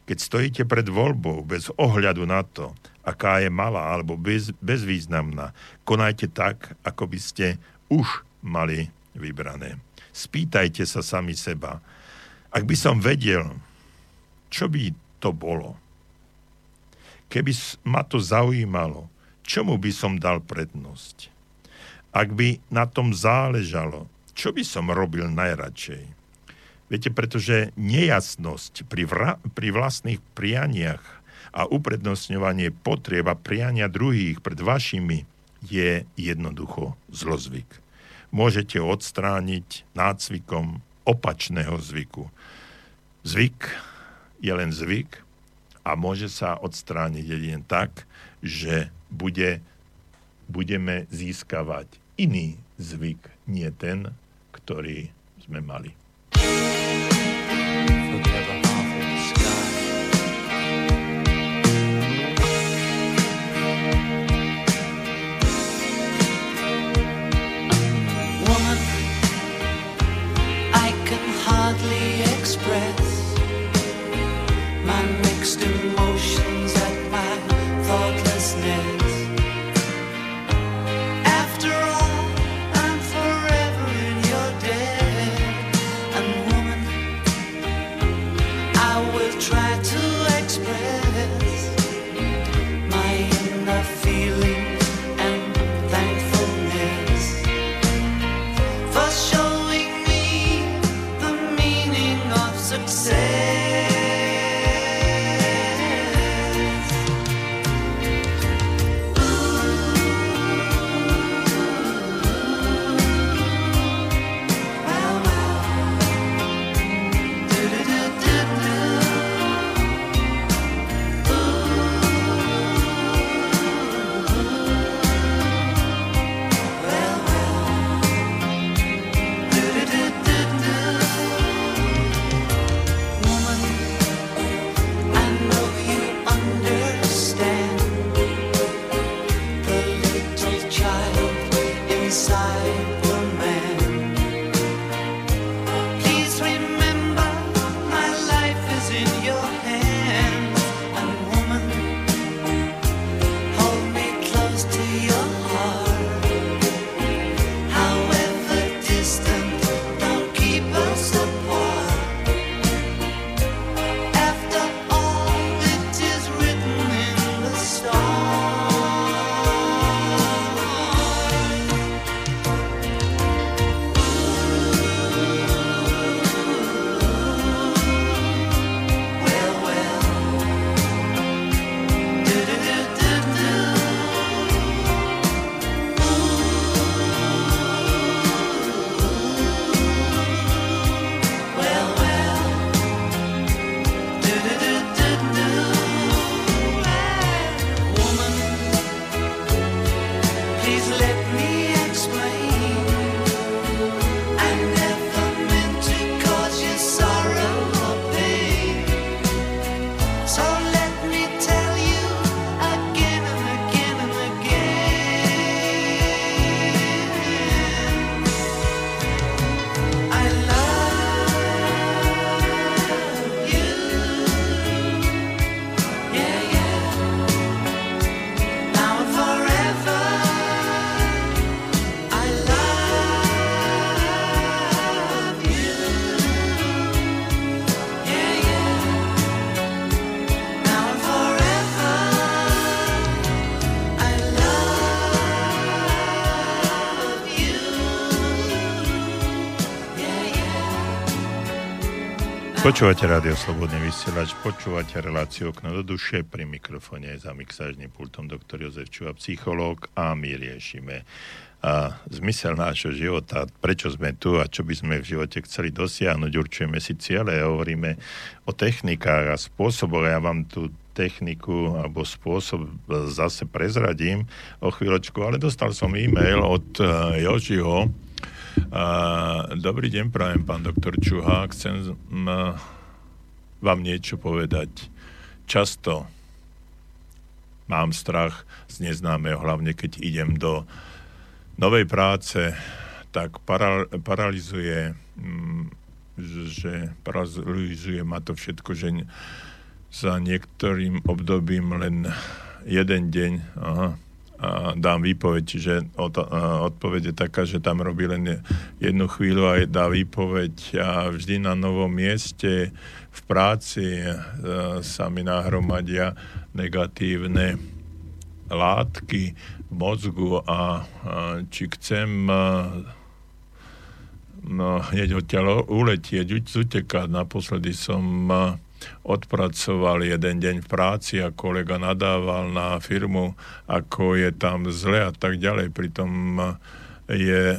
Keď stojíte pred voľbou bez ohľadu na to, aká je malá alebo bez, bezvýznamná. Konajte tak, ako by ste už mali vybrané. Spýtajte sa sami seba. Ak by som vedel, čo by to bolo? Keby ma to zaujímalo, čomu by som dal prednosť? Ak by na tom záležalo, čo by som robil najradšej? Viete, pretože nejasnosť pri, vra- pri vlastných prianiach a uprednostňovanie potrieb a priania druhých pred vašimi je jednoducho zlozvyk. Môžete odstrániť nácvikom opačného zvyku. Zvyk je len zvyk a môže sa odstrániť jedine tak, že bude, budeme získavať iný zvyk, nie ten, ktorý sme mali. Počúvate rádio Slobodný vysielač, počúvate reláciu okno do duše, pri mikrofóne za mixážnym pultom doktor Jozef Čuva, psychológ a my riešime a zmysel nášho života, prečo sme tu a čo by sme v živote chceli dosiahnuť, určujeme si ciele, hovoríme o technikách a spôsoboch. Ja vám tú techniku alebo spôsob zase prezradím o chvíľočku, ale dostal som e-mail od Jožiho, Dobrý deň, prajem, pán doktor Čuha. Chcem vám niečo povedať. Často mám strach z neznámeho, hlavne keď idem do novej práce, tak paral, paralizuje, mm, že paralizuje ma to všetko, že za niektorým obdobím len jeden deň, aha, dám výpoveď, čiže odpoveď je taká, že tam robí len jednu chvíľu a dá výpoveď a vždy na novom mieste v práci e, sa mi nahromadia negatívne látky v mozgu a, či chcem e, no, hneď odtiaľ uletieť, utekať. Naposledy som uh, odpracoval jeden deň v práci a kolega nadával na firmu, ako je tam zle a tak ďalej. Pritom je...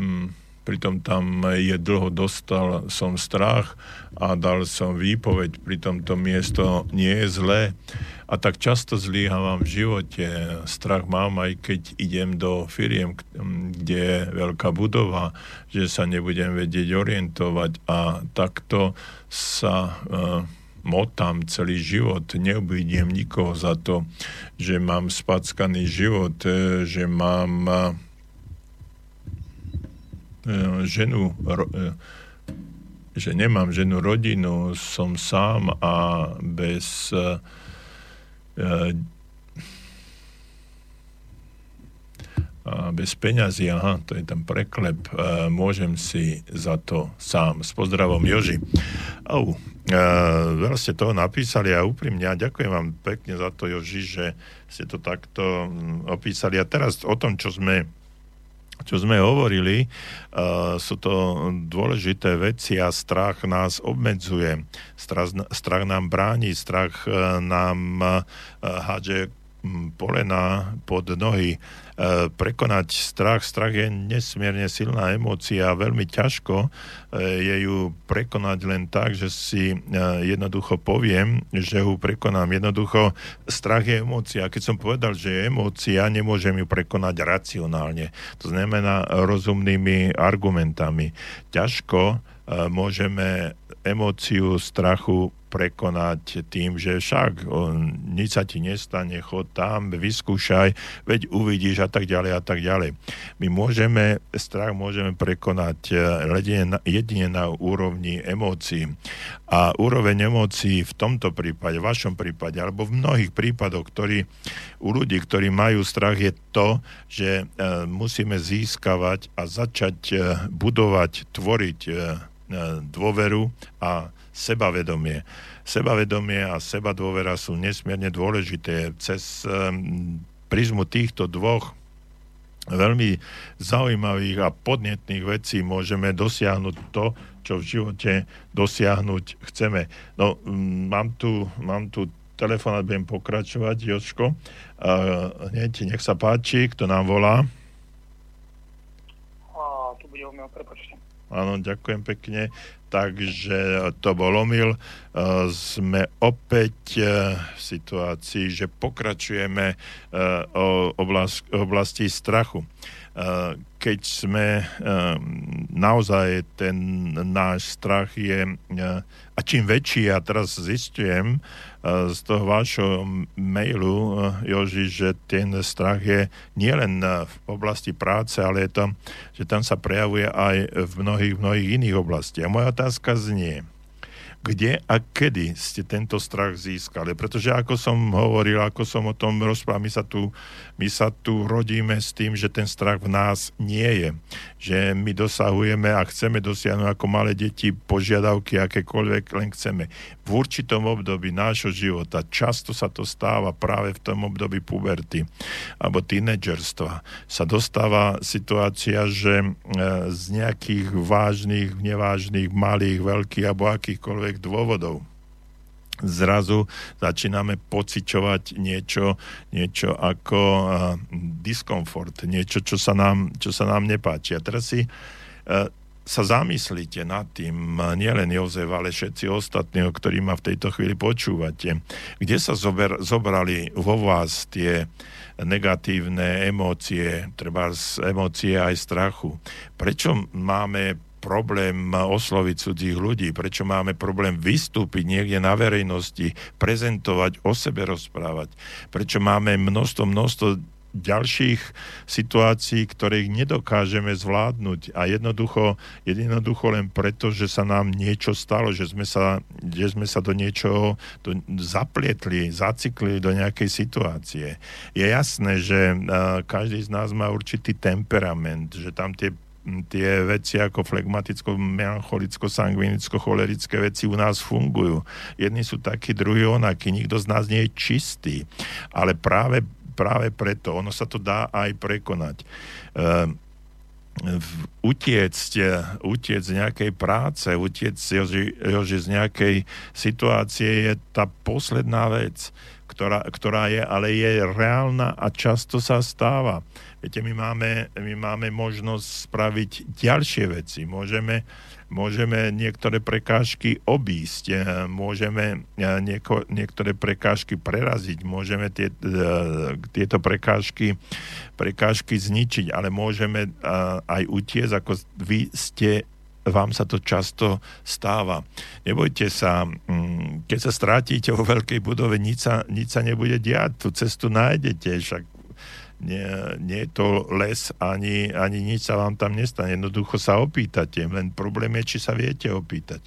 Mm, pritom tam je dlho dostal som strach a dal som výpoveď, pritom to miesto nie je zlé. A tak často zlíhavam v živote. Strach mám, aj keď idem do firiem, kde je veľká budova, že sa nebudem vedieť orientovať a takto sa uh, motám celý život. Neobvidiem nikoho za to, že mám spackaný život, e, že mám uh, ženu, ro, uh, že nemám ženu, rodinu, som sám a bez uh, a bez peňazí, aha, to je ten preklep, môžem si za to sám. S pozdravom Joži. Au, veľa ste toho napísali a úprimne a ďakujem vám pekne za to, Joži, že ste to takto opísali. A teraz o tom, čo sme čo sme hovorili, uh, sú to dôležité veci a strach nás obmedzuje. Strach, strach nám bráni, strach uh, nám uh, hádže polena pod nohy. E, prekonať strach. Strach je nesmierne silná emócia a veľmi ťažko e, je ju prekonať len tak, že si e, jednoducho poviem, že ju prekonám. Jednoducho strach je emócia. Keď som povedal, že je emócia, nemôžem ju prekonať racionálne. To znamená rozumnými argumentami. Ťažko môžeme emóciu strachu prekonať tým, že však on, nič sa ti nestane, chod tam, vyskúšaj, veď uvidíš a tak ďalej a tak ďalej. My môžeme, strach môžeme prekonať jedine na, jedine na úrovni emócií. A úroveň emócií v tomto prípade, v vašom prípade, alebo v mnohých prípadoch, ktorí, u ľudí, ktorí majú strach, je to, že e, musíme získavať a začať e, budovať, tvoriť e, dôveru a sebavedomie. Sebavedomie a seba dôvera sú nesmierne dôležité. Cez prizmu týchto dvoch veľmi zaujímavých a podnetných vecí môžeme dosiahnuť to, čo v živote dosiahnuť chceme. No, mám tu, mám tu telefonát, budem pokračovať, Joško. Uh, hneď, nech sa páči, kto nám volá. A, tu bude o prepačte. Áno, ďakujem pekne. Takže to bol omyl. E, sme opäť e, v situácii, že pokračujeme e, o oblasti strachu. Keď sme naozaj ten náš strach je a čím väčší, ja teraz zistujem, z toho vášho mailu, Joži, že ten strach je nielen v oblasti práce, ale je to, že tam sa prejavuje aj v mnohých, mnohých iných oblastiach. Moja otázka znie, kde a kedy ste tento strach získali. Pretože ako som hovoril, ako som o tom rozprával, my sa tu, my sa tu rodíme s tým, že ten strach v nás nie je. Že my dosahujeme a chceme dosiahnuť ako malé deti požiadavky, akékoľvek len chceme. V určitom období nášho života často sa to stáva práve v tom období puberty alebo tínedžerstva. Sa dostáva situácia, že e, z nejakých vážnych, nevážnych, malých, veľkých alebo akýchkoľvek dôvodov zrazu začíname pociťovať niečo, niečo ako uh, diskomfort, niečo, čo sa, nám, čo sa nám nepáči. A teraz si uh, sa zamyslíte nad tým, nielen Jozef, ale všetci ostatní, o ktorí ma v tejto chvíli počúvate, kde sa zober, zobrali vo vás tie negatívne emócie, treba z emócie aj strachu. Prečo máme problém osloviť cudzích ľudí, prečo máme problém vystúpiť niekde na verejnosti, prezentovať, o sebe rozprávať, prečo máme množstvo, množstvo ďalších situácií, ktoré ich nedokážeme zvládnuť? A jednoducho, jednoducho len preto, že sa nám niečo stalo, že sme sa, že sme sa do niečoho do, zaplietli, zacikli do nejakej situácie. Je jasné, že uh, každý z nás má určitý temperament, že tam tie tie veci ako flegmaticko, melancholicko, sangvinicko, cholerické veci u nás fungujú. Jedni sú takí, druhí onakí. Nikto z nás nie je čistý. Ale práve, práve preto, ono sa to dá aj prekonať. Uh, utiecť, utiec z nejakej práce, utiec Joži, Joži, z nejakej situácie je tá posledná vec, ktorá, ktorá je, ale je reálna a často sa stáva. Viete, my máme, my máme možnosť spraviť ďalšie veci. Môžeme, môžeme niektoré prekážky obísť, eh, môžeme eh, nieko, niektoré prekážky preraziť, môžeme tie, eh, tieto prekážky, prekážky zničiť, ale môžeme aj utiecť, ako vy ste vám sa to často stáva. Nebojte sa, mm, keď sa strátite vo veľkej budove, nič sa, nič sa nebude diať, tú cestu nájdete, však nie, nie je to les, ani, ani nič sa vám tam nestane. Jednoducho sa opýtate, len problém je, či sa viete opýtať.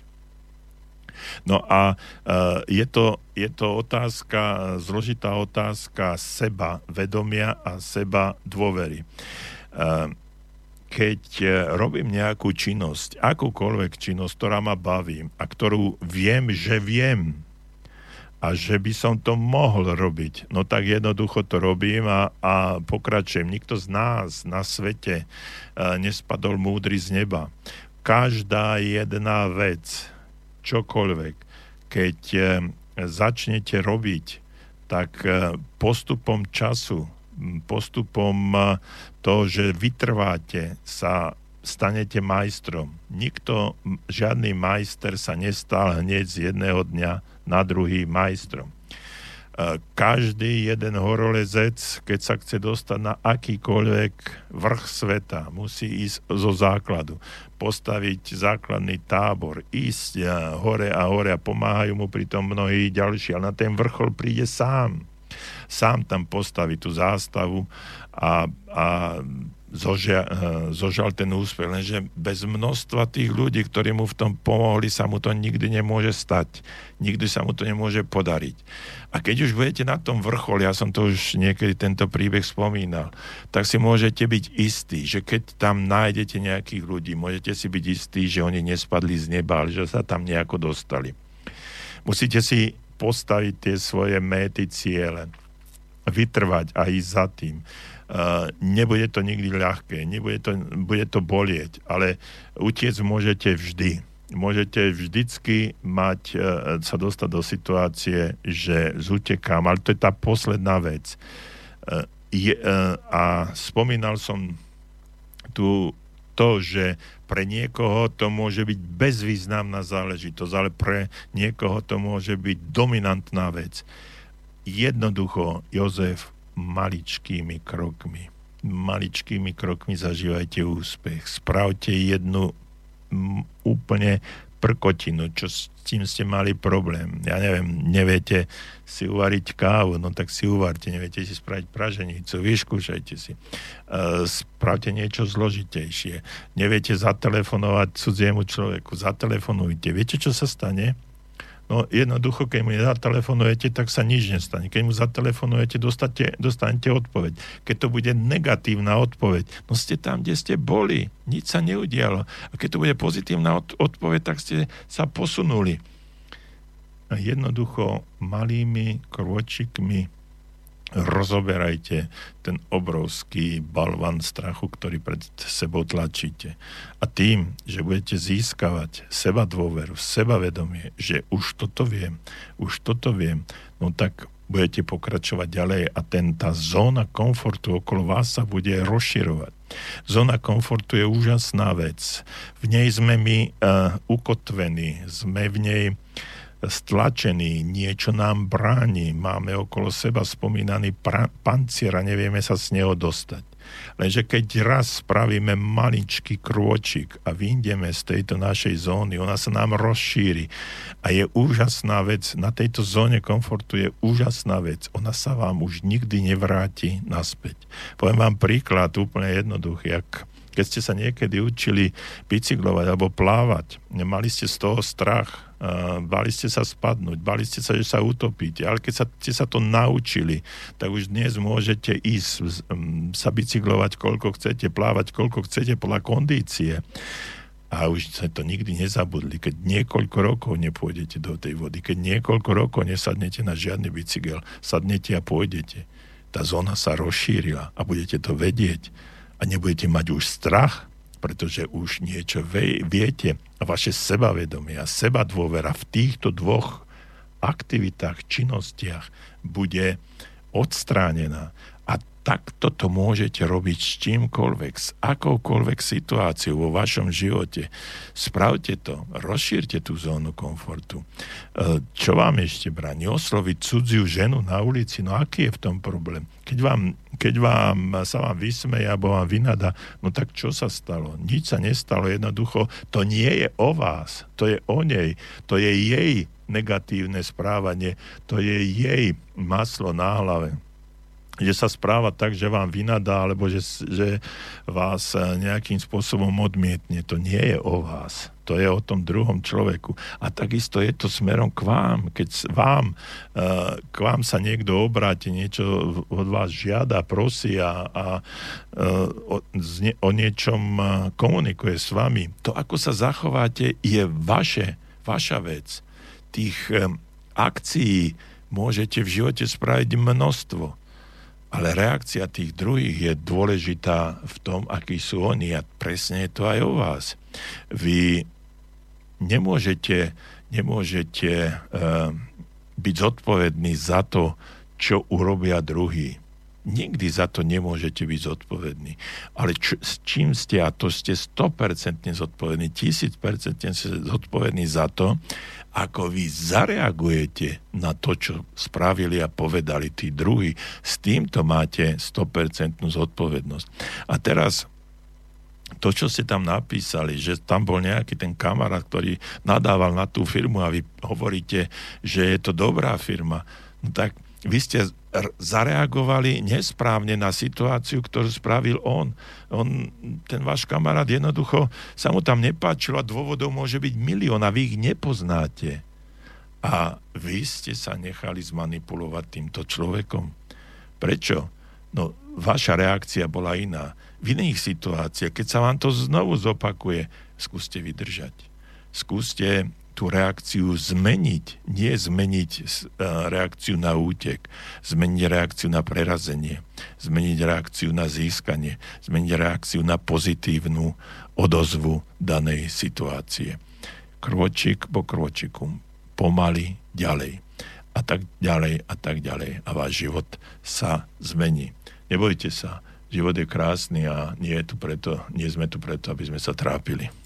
No a uh, je, to, je to otázka, zložitá otázka seba vedomia a seba dôvery. Uh, keď e, robím nejakú činnosť, akúkoľvek činnosť, ktorá ma baví a ktorú viem, že viem a že by som to mohol robiť, no tak jednoducho to robím a, a pokračujem. Nikto z nás na svete uh, nespadol múdry z neba. Každá jedna vec, čokoľvek, keď uh, začnete robiť, tak uh, postupom času postupom to, že vytrváte, sa stanete majstrom. Nikto, žiadny majster sa nestal hneď z jedného dňa na druhý majstrom. E, každý jeden horolezec, keď sa chce dostať na akýkoľvek vrch sveta, musí ísť zo základu, postaviť základný tábor, ísť e, hore a hore a pomáhajú mu pri tom mnohí ďalší, ale na ten vrchol príde sám sám tam postaví tú zástavu a, a zožia, eh, zožal ten úspech, lenže bez množstva tých ľudí, ktorí mu v tom pomohli, sa mu to nikdy nemôže stať. Nikdy sa mu to nemôže podariť. A keď už budete na tom vrchole, ja som to už niekedy tento príbeh spomínal, tak si môžete byť istí, že keď tam nájdete nejakých ľudí, môžete si byť istí, že oni nespadli z neba, ale že sa tam nejako dostali. Musíte si postaviť tie svoje méty, ciele vytrvať a ísť za tým. Uh, nebude to nikdy ľahké, nebude to, bude to bolieť, ale utiec môžete vždy. Môžete vždycky mať, uh, sa dostať do situácie, že zutekám, ale to je tá posledná vec. Uh, je, a spomínal som tu to, že pre niekoho to môže byť bezvýznamná záležitosť, ale pre niekoho to môže byť dominantná vec. Jednoducho, Jozef, maličkými krokmi. Maličkými krokmi zažívajte úspech. Spravte jednu m, úplne prkotinu, čo s tým ste mali problém. Ja neviem, neviete si uvariť kávu, no tak si uvarte, neviete si spraviť praženicu, vyskúšajte si. Uh, spravte niečo zložitejšie. Neviete zatelefonovať cudziemu človeku, zatelefonujte. Viete, čo sa stane? No jednoducho, keď mu nezatelefonujete, tak sa nič nestane. Keď mu zatelefonujete, dostate, dostanete odpoveď. Keď to bude negatívna odpoveď, no ste tam, kde ste boli. Nič sa neudialo. A keď to bude pozitívna odpoveď, tak ste sa posunuli. A jednoducho malými krôčikmi rozoberajte ten obrovský balvan strachu, ktorý pred sebou tlačíte. A tým, že budete získavať seba dôveru, sebavedomie, že už toto viem, už toto viem, no tak budete pokračovať ďalej a ten, tá zóna komfortu okolo vás sa bude rozširovať. Zóna komfortu je úžasná vec. V nej sme my uh, ukotvení, sme v nej stlačený, niečo nám bráni, máme okolo seba spomínaný pra- pancier a nevieme sa z neho dostať. Lenže keď raz spravíme maličký krôčik a vyjdeme z tejto našej zóny, ona sa nám rozšíri a je úžasná vec, na tejto zóne komfortu je úžasná vec, ona sa vám už nikdy nevráti naspäť. Poviem vám príklad úplne jednoduchý, ak keď ste sa niekedy učili bicyklovať alebo plávať, mali ste z toho strach, bali ste sa spadnúť, bali ste sa, že sa utopíte, ale keď sa, ste sa to naučili, tak už dnes môžete ísť sa bicyklovať koľko chcete, plávať koľko chcete podľa kondície. A už sa to nikdy nezabudli, keď niekoľko rokov nepôjdete do tej vody, keď niekoľko rokov nesadnete na žiadny bicykel, sadnete a pôjdete. Tá zóna sa rozšírila a budete to vedieť a nebudete mať už strach, pretože už niečo viete. Vaše sebavedomie a seba dôvera v týchto dvoch aktivitách, činnostiach bude odstránená takto to môžete robiť s čímkoľvek, s akoukoľvek situáciou vo vašom živote. Spravte to, rozšírte tú zónu komfortu. E, čo vám ešte bráni? Osloviť cudziu ženu na ulici, no aký je v tom problém? Keď vám, keď vám sa vám vysmeje alebo vám vynada, no tak čo sa stalo? Nič sa nestalo, jednoducho to nie je o vás, to je o nej, to je jej negatívne správanie, to je jej maslo na hlave že sa správa tak, že vám vynadá, alebo že, že vás eh, nejakým spôsobom odmietne. To nie je o vás. To je o tom druhom človeku. A takisto je to smerom k vám. Keď vám, eh, k vám sa niekto obráti, niečo od vás žiada, prosí a, a eh, o, o niečom komunikuje s vami, to, ako sa zachováte, je vaše, vaša vec. Tých akcií môžete v živote spraviť množstvo ale reakcia tých druhých je dôležitá v tom, akí sú oni a presne je to aj o vás. Vy nemôžete, nemôžete uh, byť zodpovední za to, čo urobia druhí. Nikdy za to nemôžete byť zodpovední. Ale č- s čím ste, a to ste 100% zodpovední, 1000% zodpovední za to, ako vy zareagujete na to, čo spravili a povedali tí druhí, s týmto máte 100% zodpovednosť. A teraz to, čo ste tam napísali, že tam bol nejaký ten kamarát, ktorý nadával na tú firmu a vy hovoríte, že je to dobrá firma, no tak vy ste zareagovali nesprávne na situáciu, ktorú spravil on. on. Ten váš kamarát jednoducho sa mu tam nepáčilo a dôvodov môže byť milión a vy ich nepoznáte. A vy ste sa nechali zmanipulovať týmto človekom. Prečo? No, vaša reakcia bola iná. V iných situáciách, keď sa vám to znovu zopakuje, skúste vydržať. Skúste tú reakciu zmeniť. Nie zmeniť e, reakciu na útek, zmeniť reakciu na prerazenie, zmeniť reakciu na získanie, zmeniť reakciu na pozitívnu odozvu danej situácie. Krôčik po krôčiku, pomaly ďalej a tak ďalej a tak ďalej a váš život sa zmení. Nebojte sa, život je krásny a nie, je tu preto, nie sme tu preto, aby sme sa trápili.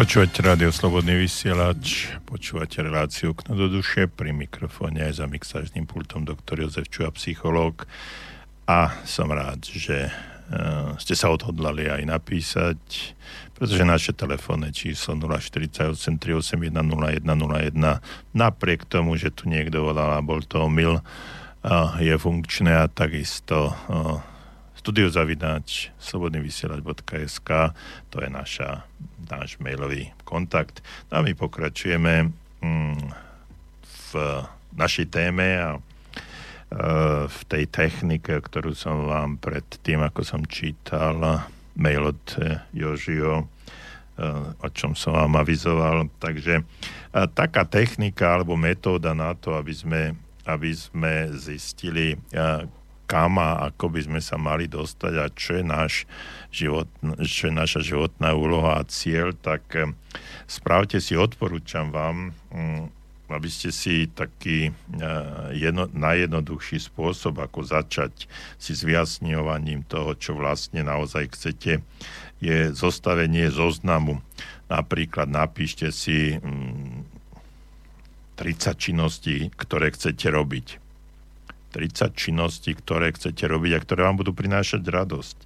Počúvate rádio Slobodný vysielač, počúvate reláciu Kno do duše, pri mikrofóne aj za mixážnym pultom doktor Jozef Čuha, psychológ. A som rád, že uh, ste sa odhodlali aj napísať, pretože naše telefónne číslo 048 381 0101 napriek tomu, že tu niekto volal a bol to omyl, uh, je funkčné a takisto uh, studiozavináč slobodnyvysielač.sk to je naša, náš mailový kontakt. No a my pokračujeme mm, v našej téme a e, v tej technike, ktorú som vám pred tým, ako som čítal mail od Jožio, e, o čom som vám avizoval. Takže e, taká technika alebo metóda na to, aby sme, aby sme zistili, kam a ako by sme sa mali dostať a čo je, náš život, čo je naša životná úloha a cieľ, tak eh, spravte si, odporúčam vám, mm, aby ste si taký eh, jedno, najjednoduchší spôsob, ako začať si s vyjasňovaním toho, čo vlastne naozaj chcete, je zostavenie zoznamu. Napríklad napíšte si 30 mm, činností, ktoré chcete robiť 30 činností, ktoré chcete robiť a ktoré vám budú prinášať radosť.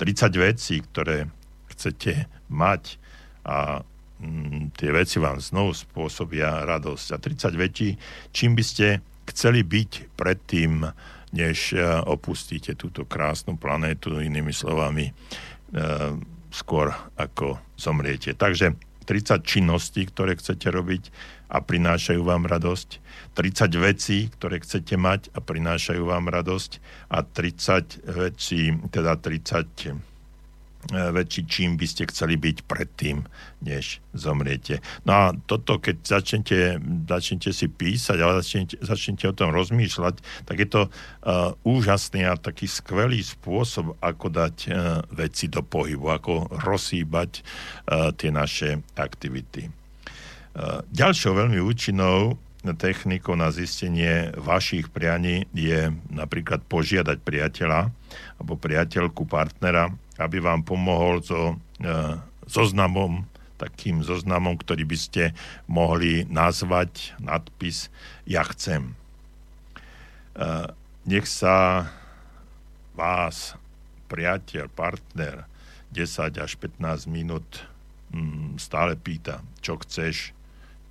30 vecí, ktoré chcete mať a mm, tie veci vám znovu spôsobia radosť. A 30 vecí, čím by ste chceli byť predtým, než e, opustíte túto krásnu planétu, inými slovami, e, skôr ako zomriete. Takže 30 činností, ktoré chcete robiť a prinášajú vám radosť, 30 vecí, ktoré chcete mať a prinášajú vám radosť a 30 vecí, teda 30 e, väčší, čím by ste chceli byť predtým, než zomriete. No a toto, keď začnete, začnete si písať, ale začnete, začnete o tom rozmýšľať, tak je to uh, úžasný a taký skvelý spôsob, ako dať uh, veci do pohybu, ako rozsýbať uh, tie naše aktivity. Ďalšou veľmi účinnou technikou na zistenie vašich prianí je napríklad požiadať priateľa alebo priateľku partnera, aby vám pomohol so e, zoznamom, takým zoznamom, ktorý by ste mohli nazvať nadpis Ja chcem. E, nech sa vás priateľ, partner 10 až 15 minút mm, stále pýta, čo chceš,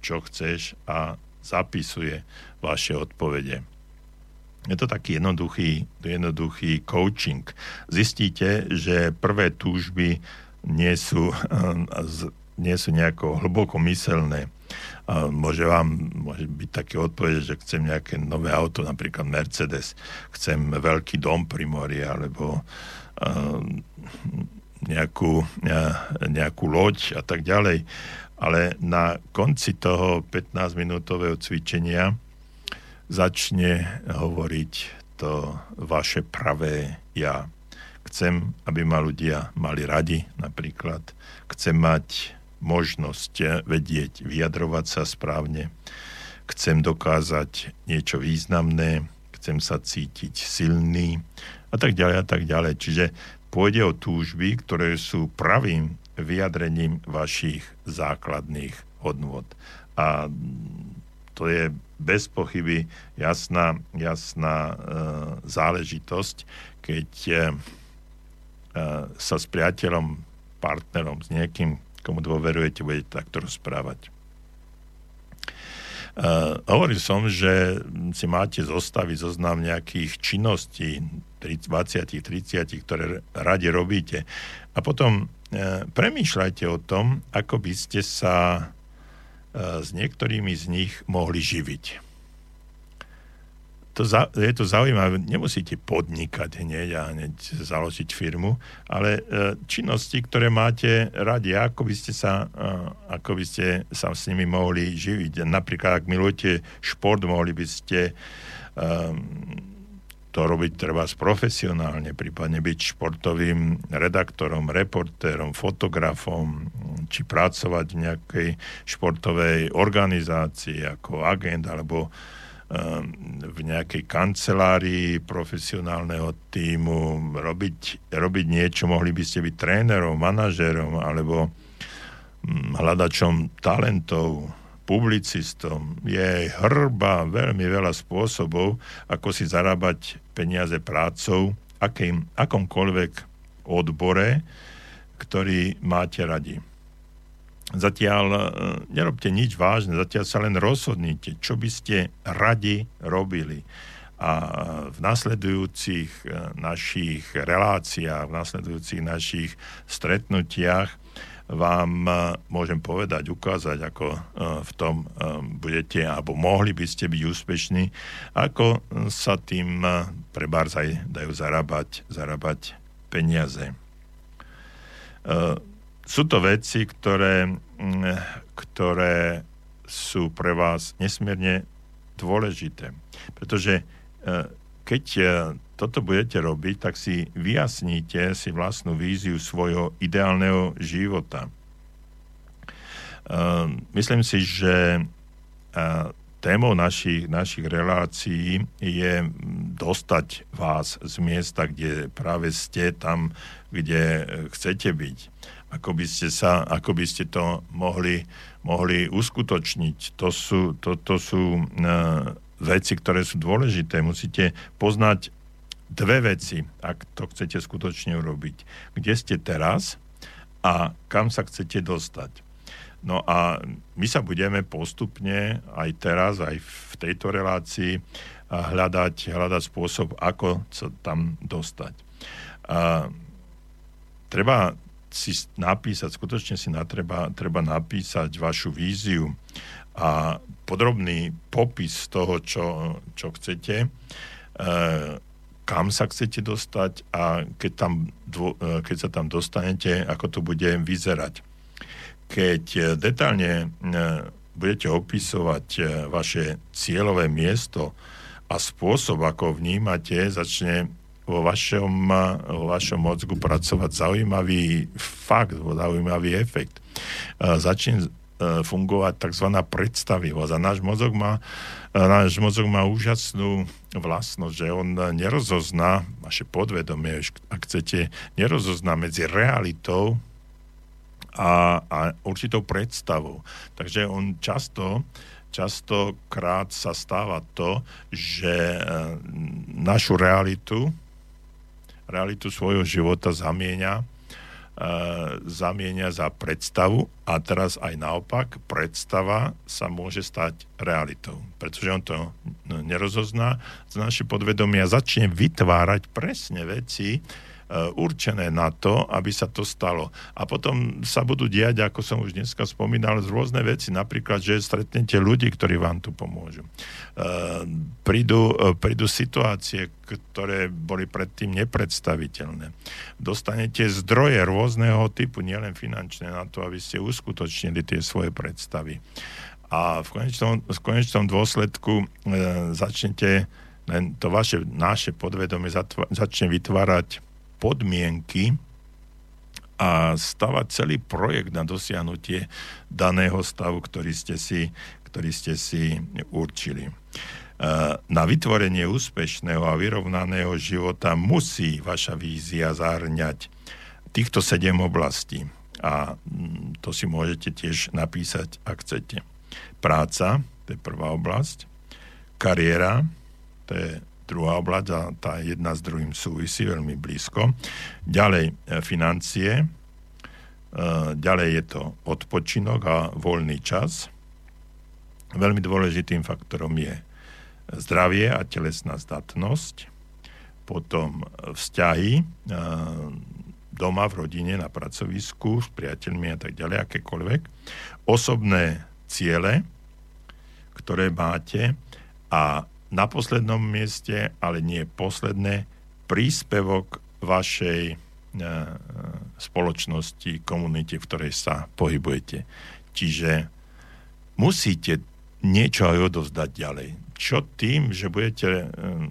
čo chceš a zapisuje vaše odpovede. Je to taký jednoduchý, jednoduchý coaching. Zistíte, že prvé túžby nie sú, nie sú nejako hlboko myselné. Môže vám môže byť také odpovede, že chcem nejaké nové auto, napríklad Mercedes, chcem veľký dom pri mori, alebo nejakú, nejakú loď a tak ďalej ale na konci toho 15-minútového cvičenia začne hovoriť to vaše pravé ja. Chcem, aby ma ľudia mali radi, napríklad. Chcem mať možnosť vedieť, vyjadrovať sa správne. Chcem dokázať niečo významné, chcem sa cítiť silný a tak ďalej a tak ďalej. Čiže pôjde o túžby, ktoré sú pravým vyjadrením vašich základných hodnôt. A to je bez pochyby jasná, jasná e, záležitosť, keď e, sa s priateľom, partnerom, s niekým, komu dôverujete, budete takto rozprávať. Uh, hovoril som, že si máte zostaviť zoznam nejakých činností 20, 30, ktoré radi robíte. A potom E, premýšľajte o tom, ako by ste sa e, s niektorými z nich mohli živiť. To za, je to zaujímavé, nemusíte podnikať hneď a hneď založiť firmu, ale e, činnosti, ktoré máte radi, ako by ste sa, ako by ste sa s nimi mohli živiť. Napríklad, ak milujete šport, mohli by ste to robiť treba profesionálne, prípadne byť športovým redaktorom, reportérom, fotografom, či pracovať v nejakej športovej organizácii ako agent alebo ehm, v nejakej kancelárii profesionálneho týmu, robiť, robiť niečo, mohli by ste byť trénerom, manažérom alebo hľadačom talentov, publicistom. Je hrba veľmi veľa spôsobov, ako si zarábať peniaze prácou, akým, akomkoľvek odbore, ktorý máte radi. Zatiaľ e, nerobte nič vážne, zatiaľ sa len rozhodnite, čo by ste radi robili. A v nasledujúcich e, našich reláciách, v nasledujúcich našich stretnutiach vám e, môžem povedať, ukázať, ako v tom budete, alebo mohli by ste byť úspešní, ako sa tým pre aj dajú zarábať, zarábať peniaze sú to veci, ktoré, mm, ktoré sú pre vás nesmierne dôležité. Pretože keď toto budete robiť, tak si vyjasníte si vlastnú víziu svojho ideálneho života. E, myslím si, že témou našich, našich relácií je dostať vás z miesta, kde práve ste tam, kde chcete byť ako by ste, sa, ako by ste to mohli, mohli uskutočniť. To sú, to, to sú uh, veci, ktoré sú dôležité. Musíte poznať dve veci, ak to chcete skutočne urobiť. Kde ste teraz a kam sa chcete dostať. No a my sa budeme postupne aj teraz, aj v tejto relácii hľadať, hľadať spôsob, ako sa tam dostať. A treba si napísať, skutočne si natreba, treba napísať vašu víziu a podrobný popis toho, čo, čo chcete, e, kam sa chcete dostať a keď, tam, e, keď sa tam dostanete, ako to bude vyzerať. Keď e, detálne e, budete opisovať vaše cieľové miesto a spôsob, ako vnímate, začne vo vašom, vo vašom mozgu pracovať zaujímavý fakt, zaujímavý efekt. Začne fungovať tzv. predstavivosť. A náš mozog má, náš mozog má úžasnú vlastnosť, že on nerozozná, vaše podvedomie, ak chcete, nerozozná medzi realitou a, a určitou predstavou. Takže on často častokrát sa stáva to, že našu realitu realitu svojho života zamieňa, e, zamieňa za predstavu a teraz aj naopak, predstava sa môže stať realitou. Pretože on to nerozozná z naše podvedomia začne vytvárať presne veci, určené na to, aby sa to stalo. A potom sa budú diať, ako som už dneska spomínal, z rôzne veci. Napríklad, že stretnete ľudí, ktorí vám tu pomôžu. E, prídu, e, prídu situácie, ktoré boli predtým nepredstaviteľné. Dostanete zdroje rôzneho typu, nielen finančné, na to, aby ste uskutočnili tie svoje predstavy. A v konečnom, v konečnom dôsledku e, začnete len to vaše, naše podvedomie zatva, začne vytvárať podmienky a stavať celý projekt na dosiahnutie daného stavu, ktorý ste si, ktorý ste si určili. E, na vytvorenie úspešného a vyrovnaného života musí vaša vízia zahrňať týchto sedem oblastí. A mm, to si môžete tiež napísať, ak chcete. Práca, to je prvá oblasť. Kariéra, to je druhá oblasť a tá jedna s druhým súvisí veľmi blízko. Ďalej e, financie, e, ďalej je to odpočinok a voľný čas. Veľmi dôležitým faktorom je zdravie a telesná zdatnosť, potom vzťahy e, doma, v rodine, na pracovisku, s priateľmi a tak ďalej, akékoľvek, osobné ciele, ktoré máte a na poslednom mieste, ale nie posledné, príspevok vašej e, spoločnosti, komunite, v ktorej sa pohybujete. Čiže musíte niečo aj odovzdať ďalej. Čo tým, že budete e,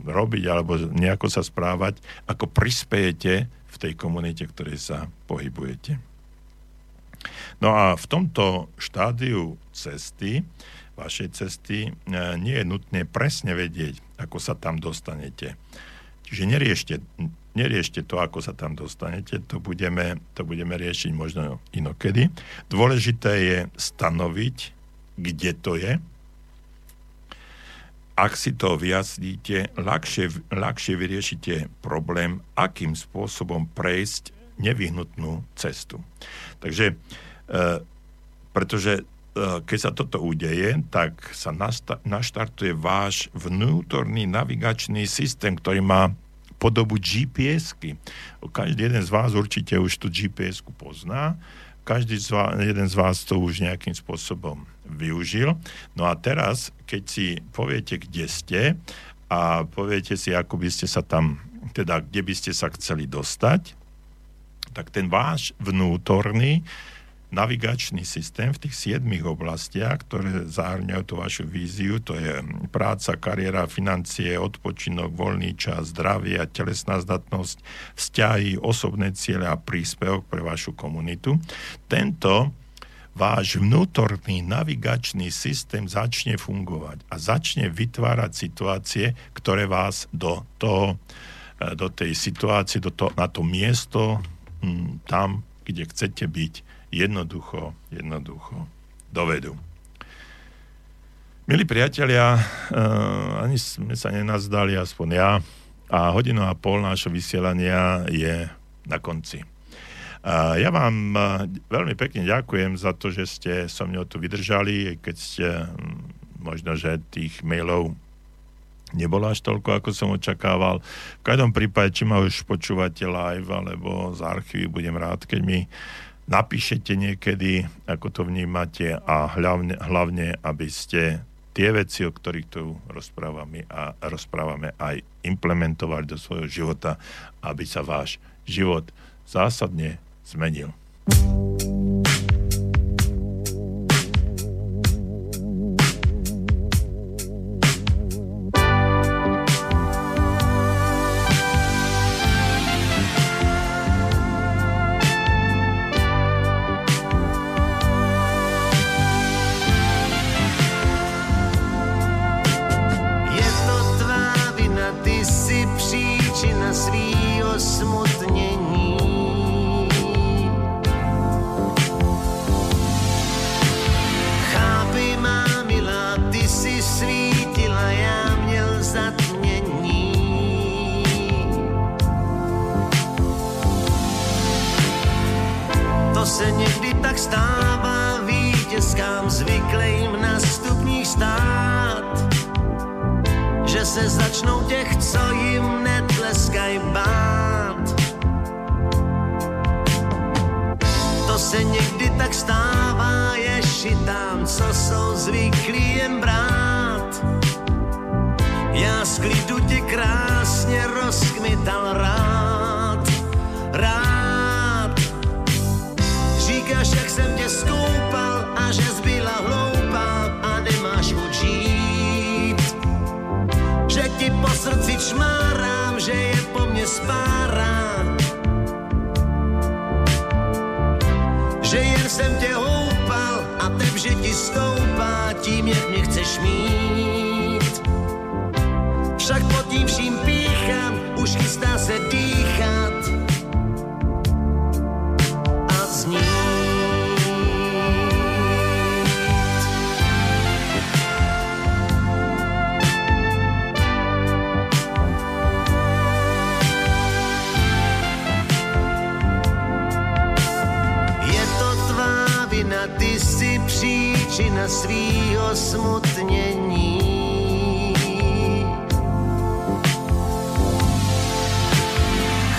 robiť alebo nejako sa správať, ako prispejete v tej komunite, v ktorej sa pohybujete. No a v tomto štádiu cesty vašej cesty, e, nie je nutné presne vedieť, ako sa tam dostanete. Čiže neriešte, neriešte to, ako sa tam dostanete, to budeme, to budeme riešiť možno inokedy. Dôležité je stanoviť, kde to je. Ak si to vyjasníte, ľahšie, ľahšie vyriešite problém, akým spôsobom prejsť nevyhnutnú cestu. Takže, e, pretože keď sa toto udeje, tak sa naštartuje váš vnútorný navigačný systém, ktorý má podobu GPS-ky. Každý jeden z vás určite už tú GPS-ku pozná, každý z vás, jeden z vás to už nejakým spôsobom využil. No a teraz, keď si poviete, kde ste a poviete si, ako by ste sa tam, teda kde by ste sa chceli dostať, tak ten váš vnútorný navigačný systém v tých siedmých oblastiach, ktoré zahrňajú tú vašu víziu, to je práca, kariéra, financie, odpočinok, voľný čas, zdravie a telesná zdatnosť, vzťahy, osobné ciele a príspevok pre vašu komunitu. Tento váš vnútorný navigačný systém začne fungovať a začne vytvárať situácie, ktoré vás do, toho, do tej situácie, do to, na to miesto, tam, kde chcete byť, jednoducho, jednoducho dovedú. Milí priatelia, uh, ani sme sa nenazdali, aspoň ja, a hodinu a pol nášho vysielania je na konci. Ja vám uh, veľmi pekne ďakujem za to, že ste so mnou tu vydržali, keď ste um, možno, že tých mailov nebolo až toľko, ako som očakával. V každom prípade, či ma už počúvate live alebo z archívy, budem rád, keď mi napíšete niekedy, ako to vnímate a hlavne, hlavne aby ste tie veci, o ktorých tu rozprávame, a rozprávame, aj implementovali do svojho života, aby sa váš život zásadne zmenil. To se někdy tak stává vítězkám zvyklým na stupních stát, že se začnou těch, co jim netleskaj bát. To se někdy tak stává ješitám, co jsou zvyklí jen brát. Já z klidu tě krásně rozkmital rád, rád až jak jsem tě skoupal a že zbyla hloupá a nemáš učít. Že ti po srdci čmárám, že je po mne spára. Že jen jsem tě houpal a tep, že ti stoupá tím, jak mě chceš mít. Však pod tím vším píchám, už chystá se dýchat. príčina svýho smutnení.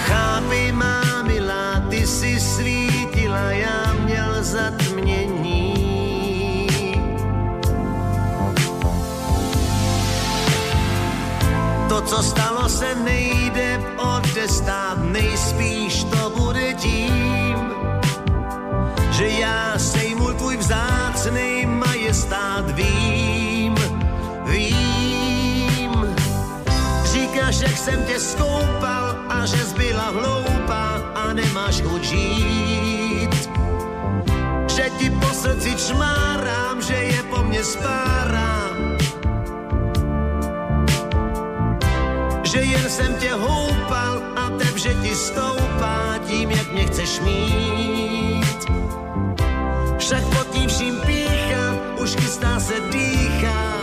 Chápej má milá, ty si svítila, já měl zatmění. To, co stalo se, nejde odestát, nejspíš to bude tím, že já sejmu tvůj vzácnej rád vím, vím. Říkáš, jak jsem tě skoupal a že zbyla hloupá a nemáš učít. Že ti po srdci čmárám, že je po mne spárám. Že jen jsem tě houpal a teb, že ti stoupá tím, jak mě chceš mít. Však pod tím vším píchám už chystá se dýchat.